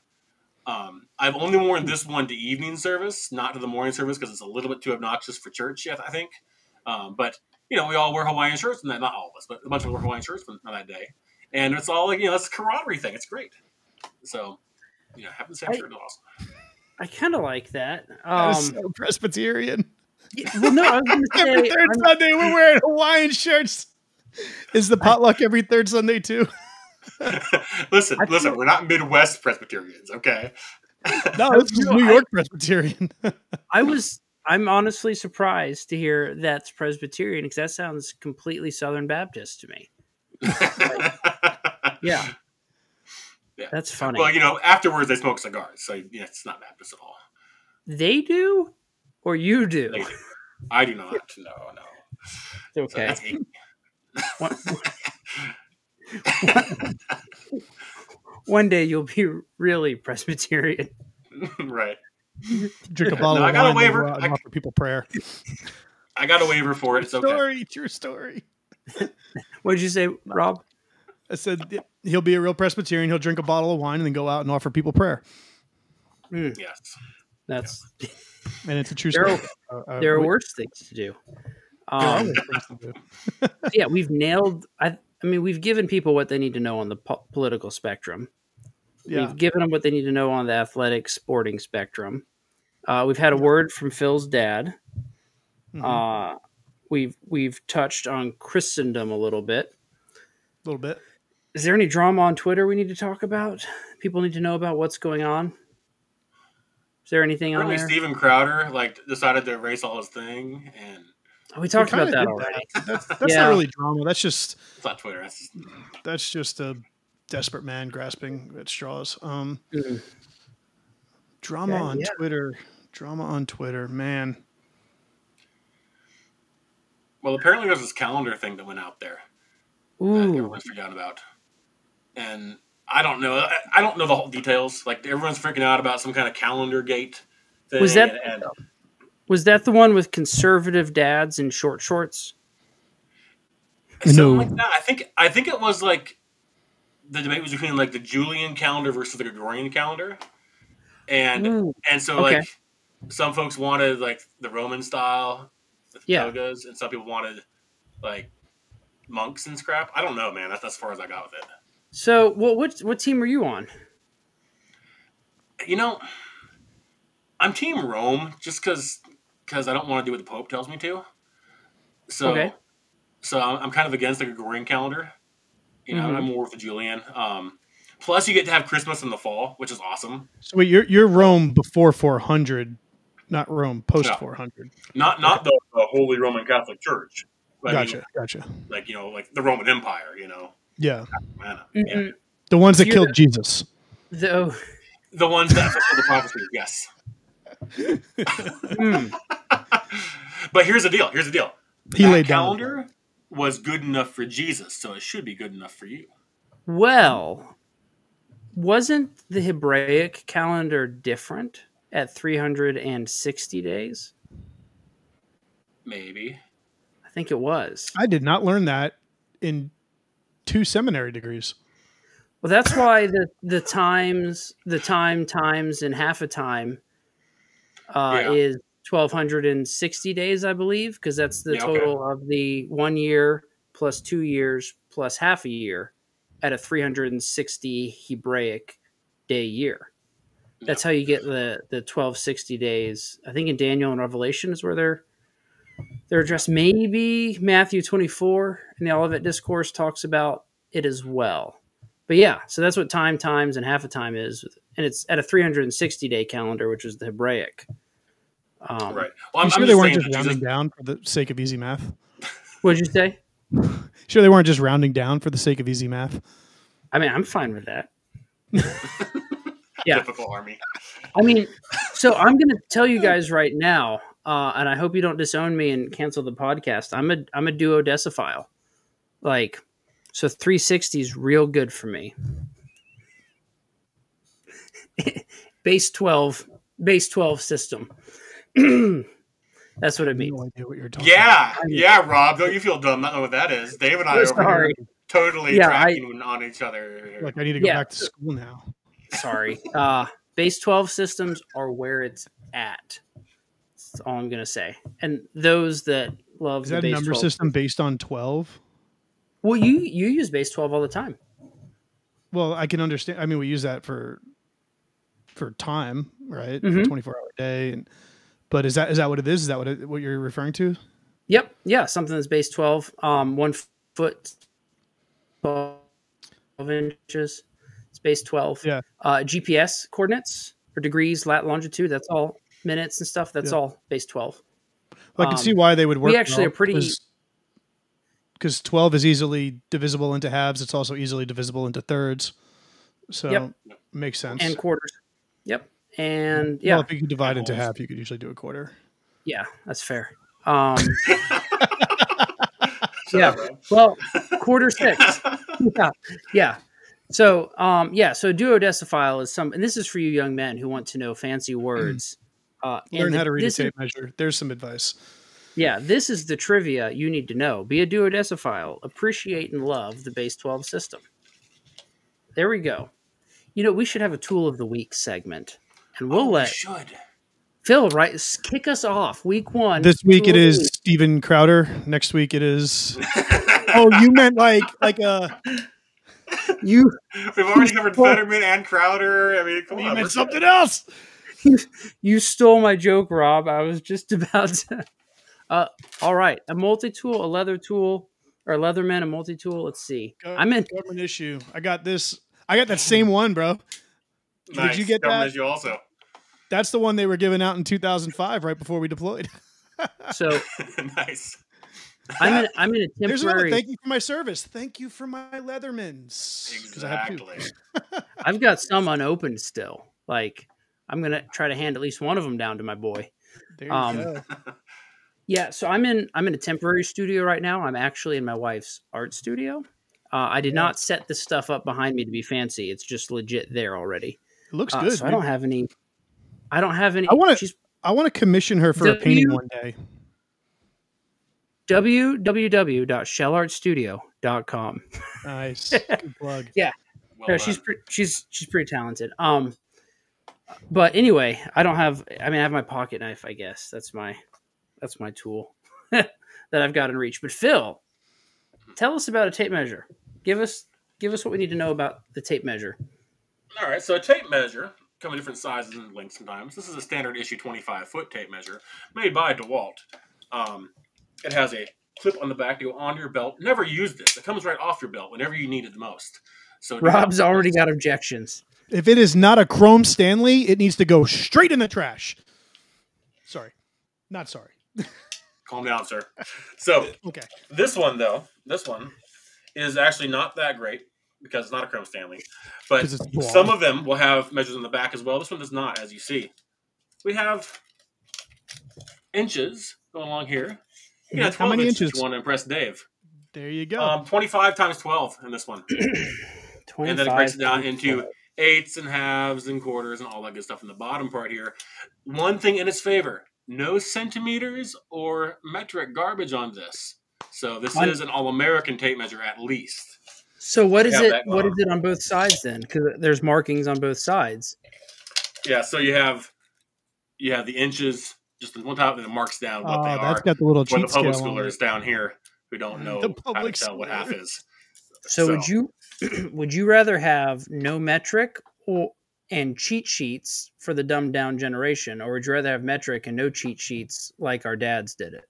Um, I've only worn this one to evening service, not to the morning service, because it's a little bit too obnoxious for church. I think, um, but you know, we all wear Hawaiian shirts, and not all of us, but a bunch of us wear Hawaiian shirts on that day, and it's all like you know, it's a camaraderie thing. It's great. So, you know, having the same I- shirt is awesome. I kind of like that. That Um, was so Presbyterian. Yeah, well, no, I was going to Every 3rd I'm- Sunday, we're wearing Hawaiian shirts. Is the potluck every third Sunday too? listen, I listen, feel- we're not Midwest Presbyterians, okay? No, this is No, New I- York Presbyterian. I was, I'm honestly surprised to hear that's Presbyterian because that sounds completely Southern Baptist to me. Yeah, Yeah. that's funny. well, you know, afterwards they smoke cigars, so yeah, it's not Baptist at all. they do, or you do? Do. I do not. No, no. So Okay. that's eight. One, one day you'll be really Presbyterian. right. Drink a No, bottle I of got a wine and waiver. go out I- offer people prayer. I got a waiver for it. It's okay. Story, true story. What did you say, Rob? I said he'll be a real Presbyterian. He'll drink a bottle of wine and then go out and offer people prayer. Yes. That's And it's a true There story. Uh, uh, there are we- worse things to do. Um, to do. yeah, we've nailed. I, I mean, we've given people what they need to know on the po- political spectrum. Yeah. We've given them what they need to know on the athletic sporting spectrum. Uh, we've had a word from Phil's dad. Mhm. Uh, we've we've touched on Christendom a little bit. a little bit. Is there any drama on Twitter we need to talk about? People need to know about what's going on. Is there anything on Apparently, there? Steven Crowder like decided to erase all his thing, and Oh, we talked We about kinda that already. That's, that's Yeah. not really drama. That's just it's not Twitter. That's that's just a desperate man grasping at straws. Um, Mm. drama Yeah, on yeah. Twitter. Drama on Twitter, man. well. Apparently, there's this calendar thing that went out there that Ooh, everyone's forgotten about, and I don't know. I, I don't know the whole details. Like everyone's freaking out about some kind of calendar gate. Thing, Was that- and, and was that the one with conservative dads in short shorts? something No. like that? I think I think it was like the debate was between like the Julian calendar versus the Gregorian calendar, and Ooh, and so Okay. like some folks wanted like the Roman style, the Yeah. togas, and some people wanted like monks and scrap. I don't know, man. That's as far as I got with it. So, what what what team are you on? You know, I'm Team Rome just because because I don't want to do what the Pope tells me to. So, Okay. so I'm I'm kind of against the Gregorian calendar. You know, Mhm. I'm more with the Julian. Um, plus, you get to have Christmas in the fall, which is awesome. So wait, you're you're Rome before 400, not Rome post No. 400. Not not the, the Holy Roman Catholic Church. I mean, Gotcha, gotcha. like you know, like the Roman Empire. You know, Yeah, Mm-mm. yeah. the ones that You're killed the- Jesus. Though, the ones that fulfill the prophecy. Yes, mm, but here's the deal. Here's the deal. He that laid down. calendar was good enough for Jesus, so it should be good enough for you. well, wasn't the Hebraic calendar different at 360 days? Maybe. I think it was. I did not learn that in two seminary degrees. Well, that's why the the times the time times and half a time uh, Yeah. is twelve hundred and sixty days, I believe, because that's the Yeah, okay. total of the one year plus two years plus half a year at a three hundred and sixty Hebraic day year. That's how you get the the twelve sixty days. I think in Daniel and Revelation is where they're they're addressed. Maybe Matthew twenty four in the Olivet Discourse talks about it as well. But yeah, so that's what time times and half a time is and it's at a 360 day calendar, which is the Hebraic. Um, right. I'm Well, I'm, sure I'm they just weren't just rounding Jesus- down for the sake of easy math. What'd you say? Sure, they weren't just rounding down for the sake of easy math. I mean, I'm fine with that. Yeah. typical army. I mean, so I'm going to tell you guys right now, uh, and I hope you don't disown me and cancel the podcast. I'm a I'm a duodecimophile. Like, so 360 is real good for me. base 12, base 12 system. That's what I it means. no idea what you're talking. Yeah, yeah, Rob. Don't you feel dumb? Not know what that is. Dave and I are Sorry. totally Yeah, I- on each other. Like I need to go Yeah. back to school now. Sorry. Uh, base 12 systems are where it's at. That's all I'm going to say. And those that love Is the that a number 12 system based on twelve? Well, you you use base 12 all the time. Well, I can understand. I mean, we use that for for time, right? Mhm. Twenty four hour day, and but is that is that what it is? Is that what it, what you're referring to? Yep. Yeah. Something that's base 12, um, one foot, 12 inches. It's base 12. Yeah. Uh, GPS coordinates or degrees, lat, longitude. That's all minutes and stuff. That's Yeah. all base 12. Well, I can Um, see why they would work. we actually are pretty- because twelve is easily divisible into halves. It's also easily divisible into thirds. So Yep. makes sense. And quarters. Yep. And yeah, Well, if you could divide into half, you could usually do a quarter. yeah, that's fair. Um, Yeah. well, quarter six. yeah, yeah. So, um, yeah. So, duodeciphile is some, and this is for you young men who want to know fancy words. Uh, and Learn the- how to read a this is- tape measure. There's some advice. Yeah, this is the trivia you need to know. Be a duodeciphile. Appreciate and love the base 12 system. There we go. You know, we should have a tool of the week segment. And we'll Oh, we let should. Phil right kick us off week one. This week it is it of the is week. Steven Crowder. Next week it is. oh, you meant like like uh you We've already covered Fetterman and Crowder. I mean, come you on. meant we're- something else. you stole my joke, Rob. I was just about to. Uh, all right, a multi-tool, a leather tool, or a Leatherman, a multi-tool. Let's see. Go- I'm in. Government issue. I got this. I got that same one, bro. Nice. you get Government that? issue also. That's the one they were giving out in 2005, right before we deployed. So nice. I'm in. I'm in a There's another temporary. thank you for my service. Thank you for my Leathermans. 'Cause I have. Exactly. I've got some unopened still. Like I'm gonna try to hand at least one of them down to my boy. There you Um, go. Yeah, so I'm in I'm in a temporary studio right now. I'm actually in my wife's art studio. Uh, I did Yeah. not set this stuff up behind me to be fancy. It's just legit there already. It looks Uh, good. so I don't have any. I don't have any. I wanna- I want to commission her for a W- painting one day. www.shellartstudio.com. Nice. Good plug. Well no, she's pre- she's she's pretty talented. Um, but anyway, I don't have. I mean, I have my pocket knife. I guess that's my that's my tool that I've got in reach. But Phil, tell us about a tape measure. Give us give us what we need to know about the tape measure. All right, so a tape measure come in different sizes and lengths sometimes. This is a standard issue 25 foot tape measure made by DeWalt. Um, it has a clip on the back to go on your belt. Never use this. It comes right off your belt whenever you need it the most. So Rob's already got objections. If it is not a Chrome Stanley, it needs to go straight in the trash. Sorry. Not sorry. calm down, sir. So Okay. this one though, this one is actually not that great because it's not a Chrome Stanley, but some of them will have measures on the back as well. This one does not, as you see. We have inches going along here. Yeah, How many inches. inches? You want to impress Dave? There you go. Um, 25 times 12 in this one. And then it breaks it down 25, into eighths and halves and quarters and all that good stuff in the bottom part here. One thing in its favor no centimeters or metric garbage on this. So this On- is an all American tape measure at least. So what is it? that What going is it on both sides then? Because there's markings on both sides. Yeah, so you have you have the inches just on one top and it marks down what oh, they ah, that's are. got the little For the cheat public schoolers down here who don't know The how to public tell what half schoolers. is. So, would you would you rather have no metric or and cheat sheets for the dumbed down generation, or would you rather have metric and no cheat sheets like our dads did it?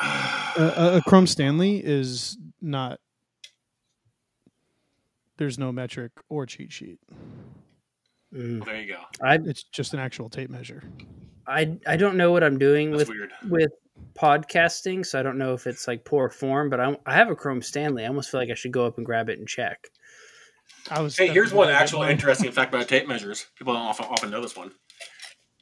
A, a- a Chrome Stanley is not there's no metric or cheat sheet. Mm. Well, there you go. I It's just an actual tape measure. I I don't know what I'm doing That's with weird. with podcasting, so I don't know if it's like poor form. But I I have a Chrome Stanley. I almost feel like I should go up and grab it and check. I was. Hey, here's one that's- actual interesting fact about tape measures. People don't often, often know this one.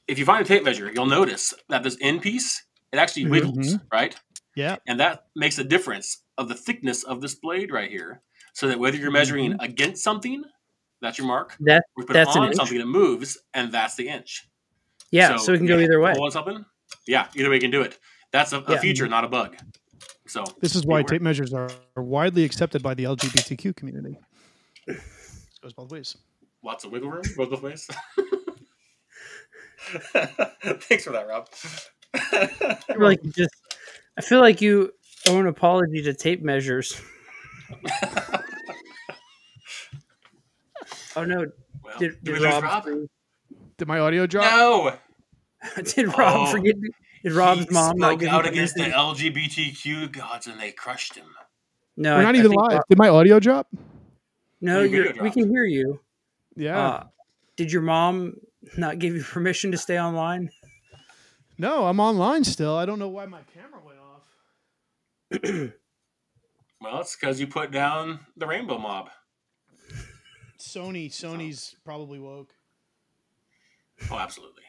If you find a tape measure, you'll notice that this end piece it actually Mhm. wiggles, right? Yeah. And that makes a difference of the thickness of this blade right here. So that whether you're measuring against something, that's your mark. That Or put That's it an on inch? something that moves, and that's the inch. yeah, so, it can go either way. pull on something. Yeah, either way you can do it. That's a, a Yeah. feature, not a bug. So This is why aware. tape measures are, are widely accepted by the LGBTQ community. This goes both ways. lots of wiggle room, goes both ways. Thanks for that, Rob. I feel like you just I feel like you owe an apology to tape measures. oh no! well, Did, did did Rob, Rob? Did my audio drop? No. did Rob Oh, forget? Did Rob's He mom not spoke out him against the? LGBTQ gods, and they crushed him. No, We're I- not I even live. Rob- Did my audio drop? No, Your you're, we can hear you. Yeah. Uh, did your mom not give you permission to stay online? no, I'm online still. I don't know why my camera went off. Well, it's because you put down the Rainbow Mob. Sony, Sony's probably woke. Oh, absolutely.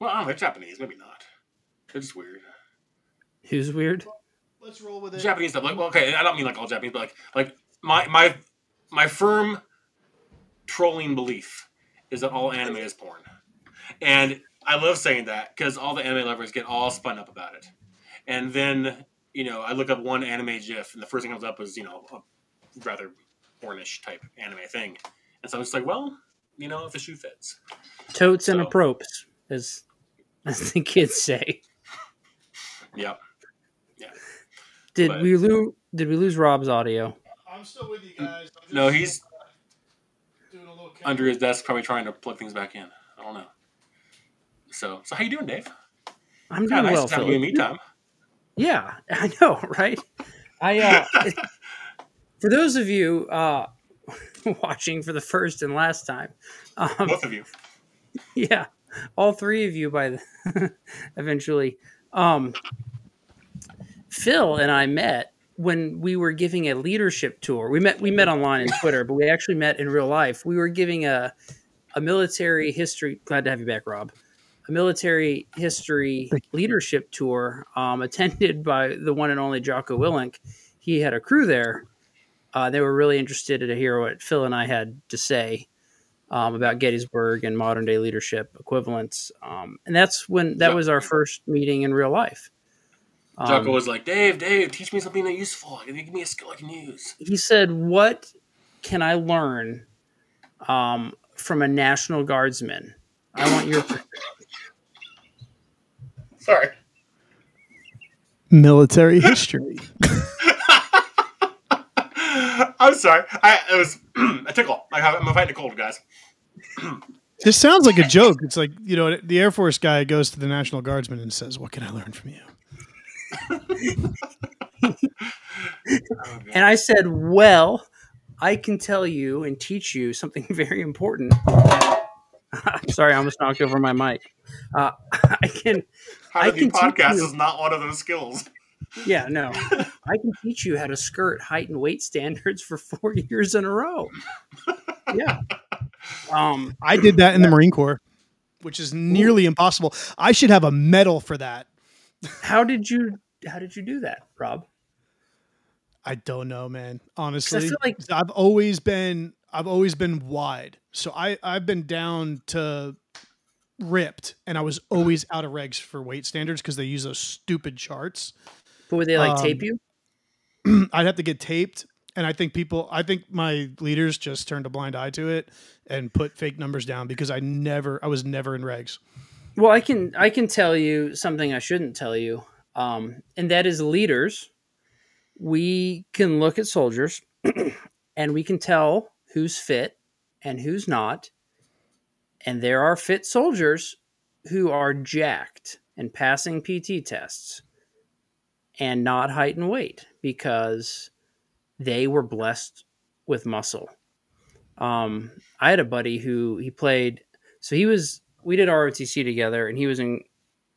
Well, I don't know. They're Japanese. Maybe not. They're just weird. Who's weird? Let's roll with it. Japanese stuff. Like, well, okay, I don't mean like all Japanese, but like, like my my my firm trolling belief is that all anime is porn, and I love saying that because all the anime lovers get all spun up about it, and then you know I look up one anime GIF, and the first thing that comes up is you know a rather pornish type anime thing, and so I'm just like, well, you know, if the shoe fits. Totes and So- apropes, as as the kids say. Yep. Yeah. Did But- we lose? Did we lose Rob's audio? I'm still with you guys. I'm No, he's doing a little under his desk, probably trying to plug things back in. I don't know. So, so how you doing, Dave? I'm Yeah, doing nice well, to have you in me time. Yeah, I know, right? I uh, for those of you uh, watching for the first and last time, um, Both of you. yeah, all three of you by the eventually. Um, Phil and I met when we were giving a leadership tour. We met we met online and Twitter, but we actually met in real life. We were giving a a military history. Glad to have you back, Rob. A military history leadership tour um, attended by the one and only Jocko Willink. He had a crew there. Uh, they were really interested to hear what Phil and I had to say um, about Gettysburg and modern day leadership equivalents. Um, and that's when that was our first meeting in real life. Um, Jocko was like, Dave, Dave, teach me something that useful. Give me a skill I can use. he said, "What can I learn um, from a National Guardsman? I want your Sorry. Military history. I'm sorry. I it was a tickle. I have, I'm fighting a cold, guys. this sounds like a joke. It's like, you know, the Air Force guy goes to the National Guardsman and says, What can I learn from you? And I said, "Well, I can tell you and teach you something very important." Sorry, I almost knocked over my mic. Uh, I can, How I do can teach podcasts you- is not one of those skills. yeah, no, I can teach you how to skirt height and weight standards for four years in a row. Yeah. Um, I did that in the Marine Corps, which is nearly impossible. I should have a medal for that. how did you how did you do that, Rob? I don't know, man. Honestly, like- I've always been I've always been wide. So I I've been down to ripped and I was always out of regs for weight standards because they use those stupid charts. But would they like Um, tape you? I'd have to get taped and I think people I think my leaders just turned a blind eye to it and put fake numbers down because I never I was never in regs. Well, I can I can tell you something I shouldn't tell you, um, and that is leaders. We can look at soldiers, and we can tell who's fit and who's not. And there are fit soldiers who are jacked and passing PT tests, and not height and weight because they were blessed with muscle Um, I had a buddy who he played. So he was. We did ROTC together, and he was in.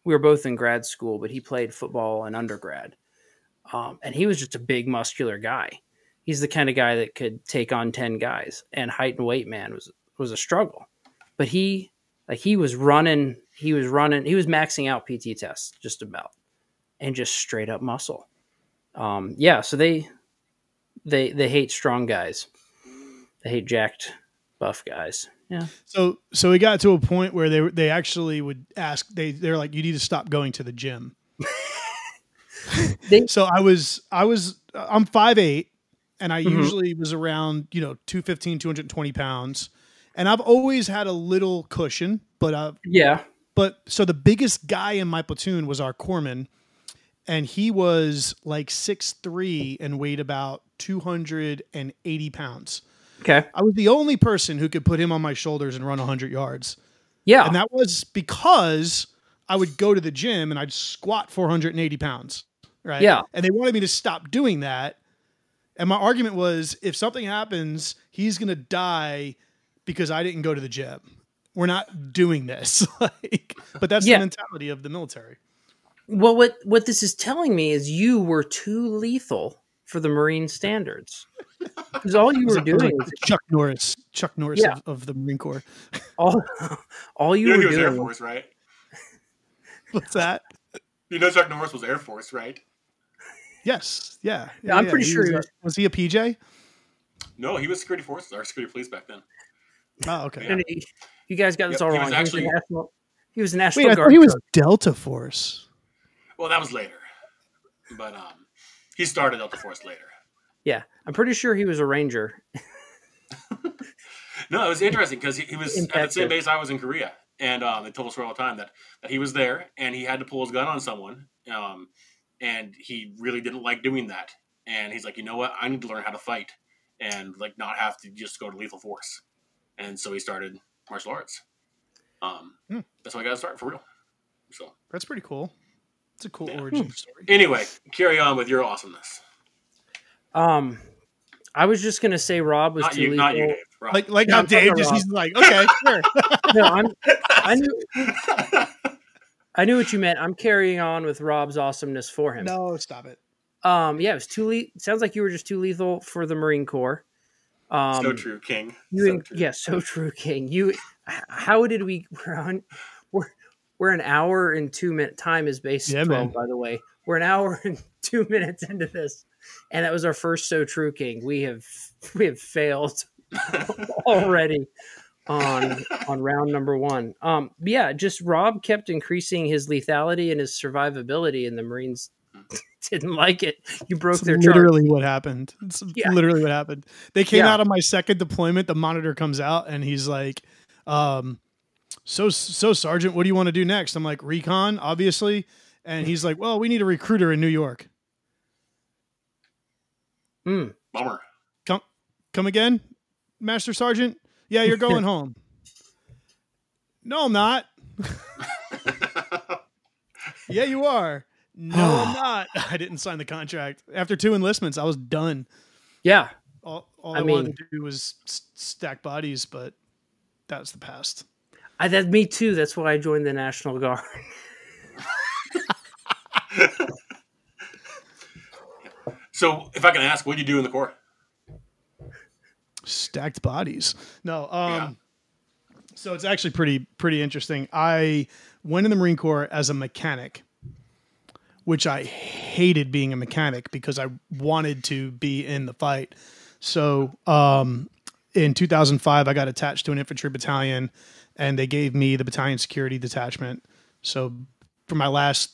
We were both in grad school, but he played football in undergrad. Um, and he was just a big, muscular guy. He's the kind of guy that could take on ten guys, and height and weight man was was a struggle. But he, like, he was running. He was running. He was maxing out PT tests just about, and just straight up muscle. Um, yeah, so they they they hate strong guys. They hate jacked, buff guys. Yeah. So so we got to a point where they they actually would ask they they're like you need to stop going to the gym. They- so I was I was I'm five eight and I Mhm. usually was around you know 215 220 pounds and I've always had a little cushion but uh Yeah. but so the biggest guy in my platoon was our corpsman and he was like six three and weighed about 280 pounds. Okay. I was the only person who could put him on my shoulders and run 100 yards. Yeah. And that was because I would go to the gym and I'd squat 480 pounds. Right. Yeah. And they wanted me to stop doing that. And my argument was if something happens, he's going to die because I didn't go to the gym. We're not doing this. like, but that's Yeah. the mentality of the military. well, what what this is telling me is you were too lethal for the Marine standards. Because all you were like- I was doing was Chuck Norris, Chuck Norris Yeah. of, of the Marine Corps. all all you You were he was Air. Force, right? What's that? You know Chuck Norris was Air Force, right? Yes. Yeah. Yeah, I'm pretty He sure was, he a- was- was he a PJ? No, he was security forces or security police back then. Oh, okay. Yeah. And he- you guys got this Yeah, all he wrong. was He was, actually- a national, he was a National Wait, Guard. thought he was. Delta Force. Well, that was later, but um, he started Delta Force later. Yeah, I'm pretty sure he was a Ranger. No, it was interesting because he, he was at the same base I was in Korea, and um, they told us all the time that, that he was there and he had to pull his gun on someone, um, and he really didn't like doing that. And he's like, you know what? I need to learn how to fight and like not have to just go to lethal force. And so he started martial arts. Um, Hmm. That's how I got to start for real. So That's pretty cool. It's a cool Yeah. origin story. anyway, carry on with your awesomeness. Um, I was just gonna say Rob was Not too you, lethal. not you, Dave. Rob. Like like Yeah, how I'm Dave just Rob. he's like, okay, sure. No, I'm, I knew I knew what you meant. I'm carrying on with Rob's awesomeness for him. no, stop it. Um, yeah, it was too le- Sounds like you were just too lethal for the Marine Corps. Um, so true, King. You So in- true. yeah, so true, King. You, how did we? We're on. We're an hour and two minute time is based Yeah, twelve. By the way, we're an hour and two minutes into this, and that was our first so true, King. We have we have failed already on on round number one. Um, yeah, just Rob kept increasing his lethality and his survivability, and the Marines didn't like it. You broke It's their literally what happened. It's Yeah. literally what happened. They came Yeah. out of my second deployment. The monitor comes out and he's like, um, "So so Sergeant, what do you want to do next?" I'm like, "Recon, obviously." And he's like, "Well, we need a recruiter in New York. Mm. Bummer. Come come again, Master Sergeant? Yeah, you're going home." No, I'm not. Yeah, you are. No, I'm not. I didn't sign the contract. After two enlistments, I was done. Yeah, All, all I I, mean- wanted to do was s- stack bodies, but that's the past. I, that me too. That's why I joined the National Guard. so, if I can ask, what do you do in the Corps? Stacked bodies. No. Um, Yeah. So it's actually pretty pretty interesting. I went in the Marine Corps as a mechanic, which I hated being a mechanic because I wanted to be in the fight. So um, in 2005, I got attached to an infantry battalion, and they gave me the battalion security detachment. So for my last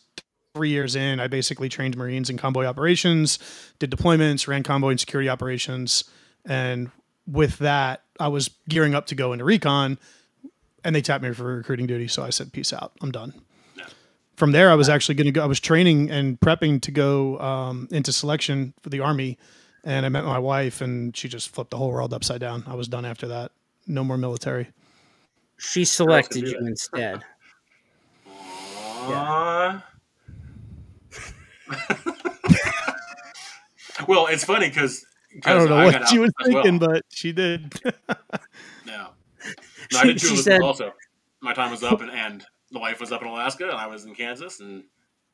three years in, I basically trained Marines in convoy operations, did deployments, ran convoy and security operations, and with that, I was gearing up to go into recon, and they tapped me for recruiting duty. So I said, "Peace out, I'm done." Yeah. From there, I was actually going to go. I was training and prepping to go um, into selection for the army, and I met my wife, and she just flipped the whole world upside down. I was done after that. No more military. She selected you instead. Aww. well, it's funny because I don't know I what she was as well. thinking, but she did. No. No, I She- did she said- also. My time was up, and, and the wife was up in Alaska, and I was in Kansas, and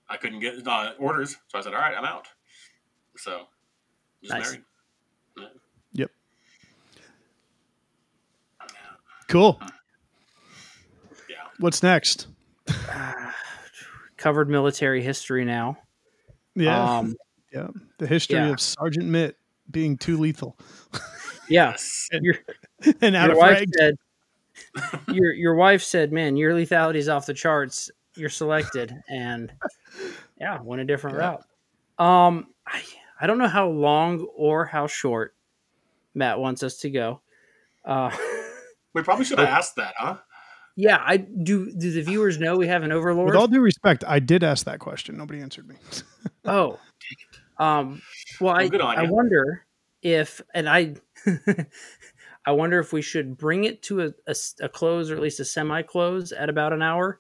I couldn't get uh, orders, so I said, "All right, I'm out." So, just Nice. married. Yep. Cool. Yeah. What's next? covered military history now. Yeah. Um, yeah. The history yeah. of Sergeant Mitt being too lethal yeah. Yes. Your, and out your of wife said. Your your wife said, "Man, your lethality is off the charts. You're selected." And yeah, went a different Yeah. route. Um, I, I don't know how long or how short Matt wants us to go. Uh, We probably should have asked that, huh? Yeah, I do. Do the viewers know we have an overlord? With all due respect, I did ask that question. Nobody answered me. Oh, um, well, I, Well, good I wonder if, and I, I wonder if we should bring it to a close or at least a semi close at about an hour,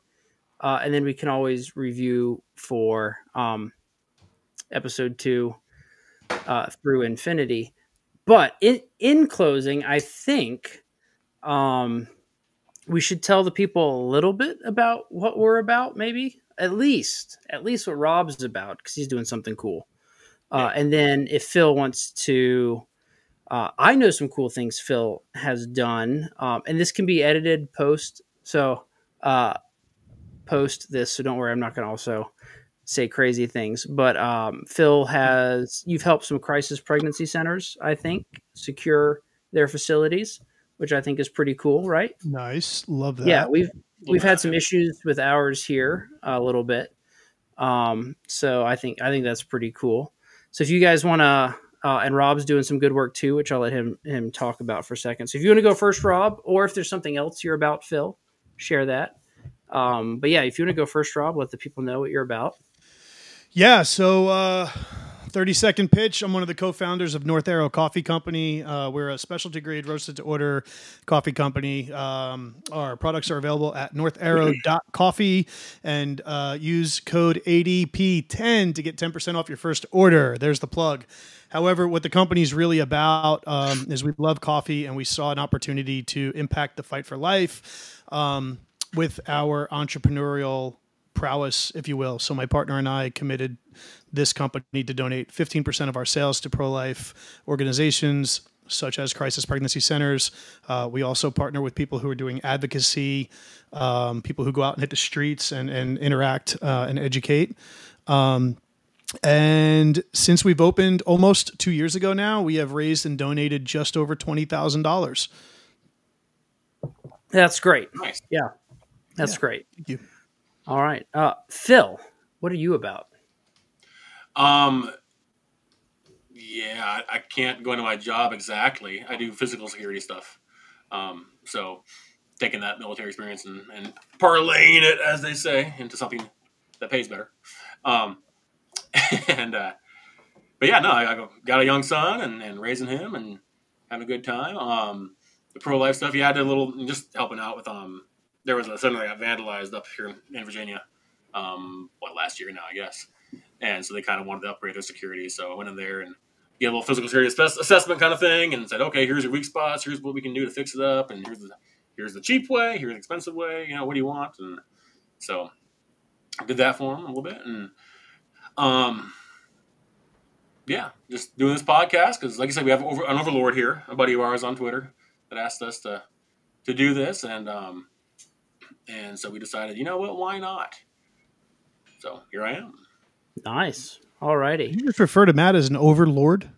uh, and then we can always review for um, episode two uh, through infinity. But in in closing, I think um, we should tell the people a little bit about what we're about, maybe at least at least what Rob's about because he's doing something cool. Uh, and then if Phil wants to, uh, I know some cool things Phil has done, um, and this can be edited post. So uh, post this, so don't worry, I'm not going to also say crazy things. But um, Phil has you've helped some crisis pregnancy centers, I think, secure their facilities, which I think is pretty cool, right? Nice. Love that. Yeah, we've we've had some issues with ours here a little bit. Um, so I think I think that's pretty cool. So if you guys want to, uh, and Rob's doing some good work too, which I'll let him him talk about for a second. So if you want to go first, Rob, or if there's something else you're about, Phil, share that. Um, but yeah, if you want to go first, Rob, let the people know what you're about. Yeah. So, uh, 30 second pitch. I'm one of the co founders of North Arrow Coffee Company. Uh, we're a specialty grade roasted to order coffee company. Um, our products are available at northarrow.coffee and uh, use code ADP10 to get 10% off your first order. There's the plug. However, what the company's really about um, is we love coffee and we saw an opportunity to impact the fight for life um, with our entrepreneurial prowess, if you will. So my partner and I committed this company need to donate 15% of our sales to pro-life organizations such as crisis pregnancy centers. Uh, we also partner with people who are doing advocacy, um, people who go out and hit the streets and, and interact uh, and educate. Um, and since we've opened almost two years ago now, we have raised and donated just over $20,000. That's great. Nice. Yeah, that's Yeah. great. Thank you. All right, uh, Phil, what are you about? Um, yeah, I, I can't go into my job exactly. I do physical security stuff. Um, so taking that military experience and, and parlaying it, as they say, into something that pays better. Um, and, uh, but yeah, no, I, I got a young son and, and raising him and having a good time. Um, the pro life stuff, yeah, I did a little just helping out with, um, there was a center that got vandalized up here in Virginia. Um, what last year now, I guess and so they kind of wanted to upgrade their security. So I went in there and get a little physical security assess- assessment kind of thing, and said, okay, here's your weak spots. Here's what we can do to fix it up, and here's the here's the cheap way. Here's the expensive way. You know, what do you want? And so I did that for them a little bit, and um, yeah, just doing this podcast because, like I said, we have over, an overlord here, a buddy of ours on Twitter that asked us to to do this, and um, and so we decided, you know what, why not? So here I am. Nice. All righty. Did you just refer to Matt as an overlord?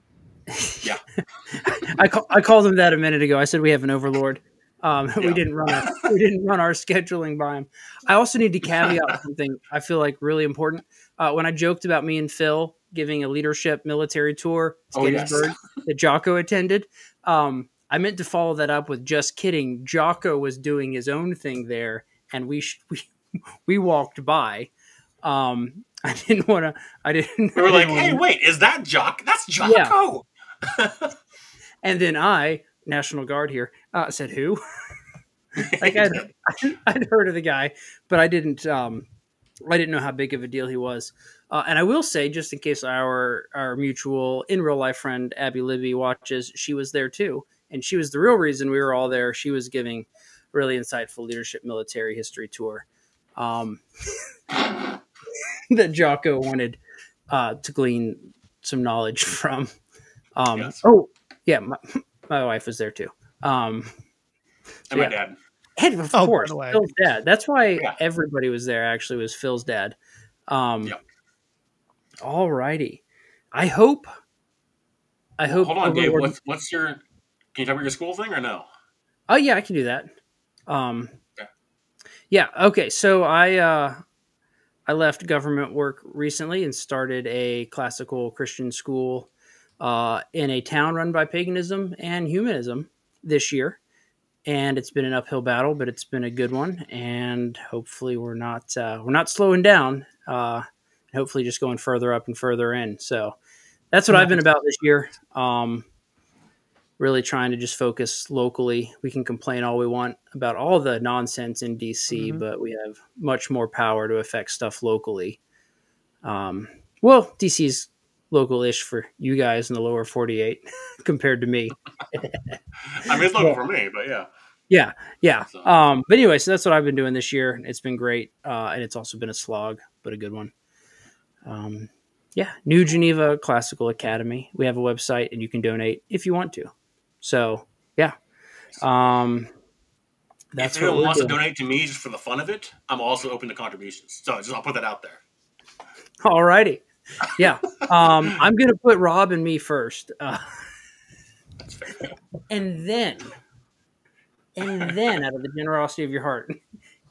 Yeah. I call, I called him that a minute ago. I said we have an overlord. Um, Yeah. We didn't run our, we didn't run our scheduling by him. I also need to caveat something I feel like really important. Uh, when I joked about me and Phil giving a leadership military tour to Oh, yes. That Jocko attended, um, I meant to follow that up with just kidding. Jocko was doing his own thing there, and we sh- we we walked by. Um, I didn't want to. I didn't. We were like, hey, wait, is that Jock? That's Jocko. And then I, National Guard here, uh, said who? like I'd, I'd heard of the guy, but I didn't. Um, I didn't know how big of a deal he was. Uh, and I will say, just in case our our mutual in real life friend Abby Libby watches, she was there too, and she was the real reason we were all there. She was giving really insightful leadership military history tour um, that Jocko wanted uh, to glean some knowledge from. Um, Yes. Oh, yeah, my, my wife was there too. Um, And my yeah. dad. and of Oh, course, the. Phil's dad. That's why Yeah. everybody was there. Actually, was Phil's dad. Um, Yep. All righty. I hope. I hope. Hold on, Gabe. Overlord- What's what's your? Can you talk about your school thing or no? Oh yeah, I can do that. Um, Okay. yeah. Okay. So I uh, I left government work recently and started a classical Christian school uh, in a town run by paganism and humanism this year, and it's been an uphill battle, but it's been a good one, and hopefully we're not uh, we're not slowing down. Uh, hopefully, just going further up and further in. So that's what I've been about this year. Um, really trying to just focus locally. We can complain all we want about all the nonsense in DC, Mhm. but we have much more power to affect stuff locally. Um, well, DC's local-ish for you guys in the lower 48 compared to me. I mean, it's local for me, but yeah. Yeah, yeah. So- Um, but anyway, so that's what I've been doing this year. It's been great, uh, and it's also been a slog, but a good one. Um, yeah, New Geneva Classical Academy. We have a website, and you can donate if you want to. So yeah, um, that's if what anyone we're wants to donate to me just for the fun of it, I'm also open to contributions. So just I'll put that out there. All righty. Yeah, um, I'm gonna put Rob and me first, uh, That's fair. and then, and then, out of the generosity of your heart,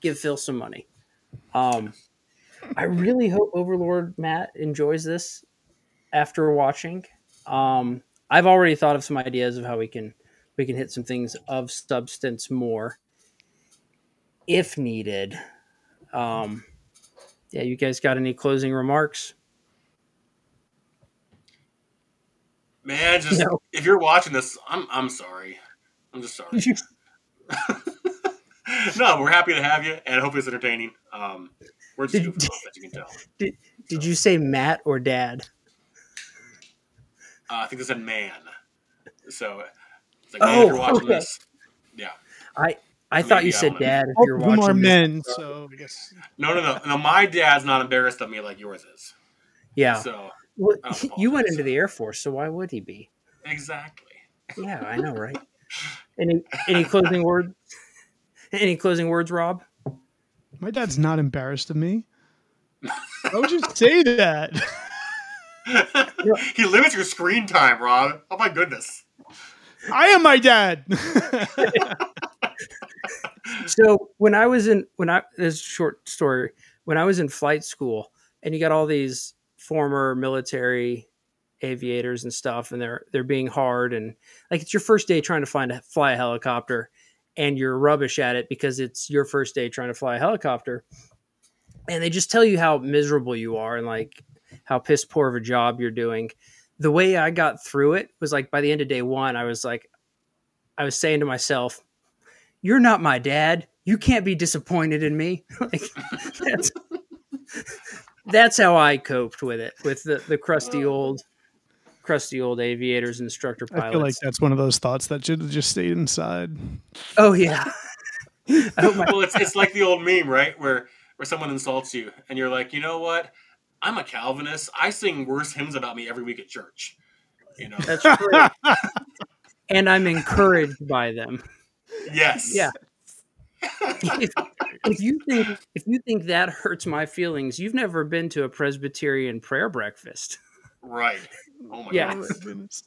give Phil some money. Um, I really hope Overlord Matt enjoys this after watching. Um, I've already thought of some ideas of how we can we can hit some things of substance more, if needed. Um, yeah, you guys got any closing remarks? Man, just No. if you're watching this, I'm I'm sorry. I'm just sorry. no, we're happy to have you, and I hope it's entertaining. Um, we're just Did- goofing off, as you can tell. Did, did you say Matt or Dad? Uh, I think they said man. So, it's like, man, if Oh, you're watching okay. this, yeah. I I thought you Maybe I said. Dad. If you're of them watching are this. men, so I guess No, no, no, no. My dad's not embarrassed of me like yours is. Yeah. So, Well, you went apologize. into the Air Force, so why would he be? exactly. Yeah, I know, right? Any any closing words? Any closing words, Rob? my dad's not embarrassed of me. Why would you say that? he limits your screen time, Rob. Oh my goodness. I am my dad. So when I was in when I this is a short story when I was in flight school and you got all these former military aviators and stuff and they're they're being hard and like it's your first day trying to find a fly a helicopter and you're rubbish at it because it's your first day trying to fly a helicopter and they just tell you how miserable you are and like how piss poor of a job you're doing the way I got through it was like by the end of day 1 I was like I was saying to myself you're not my dad. You can't be disappointed in me. like, that's, that's how I coped with it, with the, the crusty oh. old, crusty old aviators instructor pilots. I feel like that's one of those thoughts that should have just stayed inside. oh yeah. I my, Well, it's it's like the old meme, right? Where where someone insults you and you're like, you know what? I'm a Calvinist. I sing worse hymns about me every week at church. You know. that's true. and I'm encouraged by them. yes. Yeah. if, if you think if you think that hurts my feelings, you've never been to a Presbyterian prayer breakfast. Right. Oh my Yeah. goodness.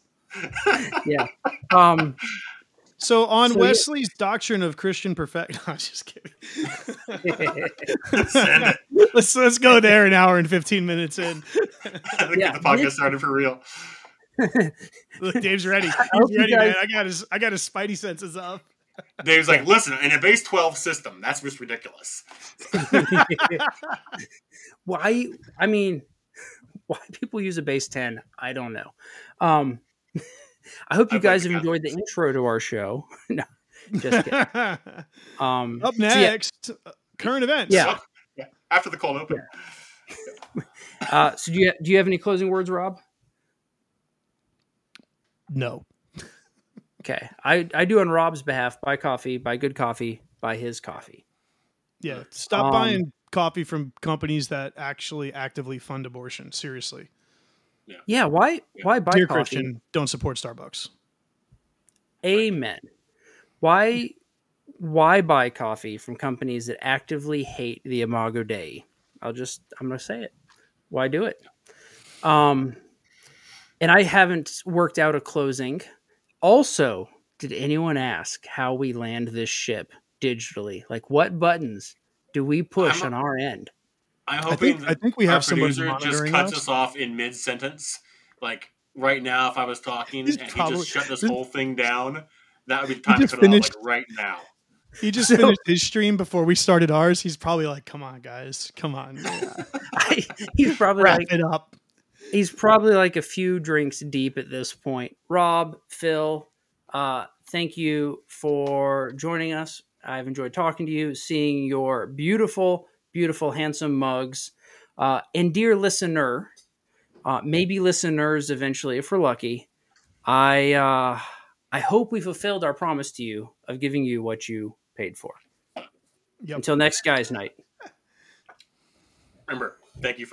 Yeah. Um, So on So, yeah. Wesley's doctrine of Christian perfect, I'm just kidding. Let's let's go there an hour and fifteen minutes in. Get Yeah. the podcast started for real. Look, Dave's ready. He's ready, guys- man. I got his I got his spidey senses up. Dave's like, listen, in a base 12 system, that's just ridiculous. why i mean why people use a base 10 i don't know um i hope you I'd like guys have enjoyed the intro to our show no just kidding um Up so yeah, next, uh, current events. Yeah. So, yeah, after the cold open. Uh, so do you do you have any closing words, Rob? No. Okay, I I do on Rob's behalf. Buy coffee, buy good coffee, buy his coffee. Yeah. Stop Um, buying coffee from companies that actually actively fund abortion. Seriously. Yeah, why Yeah. why buy Dear coffee? Christian, don't support Starbucks. Amen. Why why buy coffee from companies that actively hate the Imago Dei? I'll just I'm gonna say it. Why do it? Um and I haven't worked out a closing. Also, did anyone ask how we land this ship digitally? Like what buttons do we push I'm on our end? I'm I hoping think I think we our have somebody producer just cuts us. us off in mid sentence. Like right now, if I was talking He's and he just shut this this- whole thing down, that would be the time to just cut finished- it off. Like right now. He just So- finished his stream before we started ours. He's probably like, "Come on, guys, come on, he's probably wrap like it up." he's probably like a few drinks deep at this point. Rob, Phil, uh, thank you for joining us. I've enjoyed talking to you, seeing your beautiful, beautiful, handsome mugs. Uh, and dear listener, uh, maybe listeners eventually, if we're lucky, I uh, I hope we fulfilled our promise to you of giving you what you paid for. Yep. Until next guys' night. Remember, thank you. For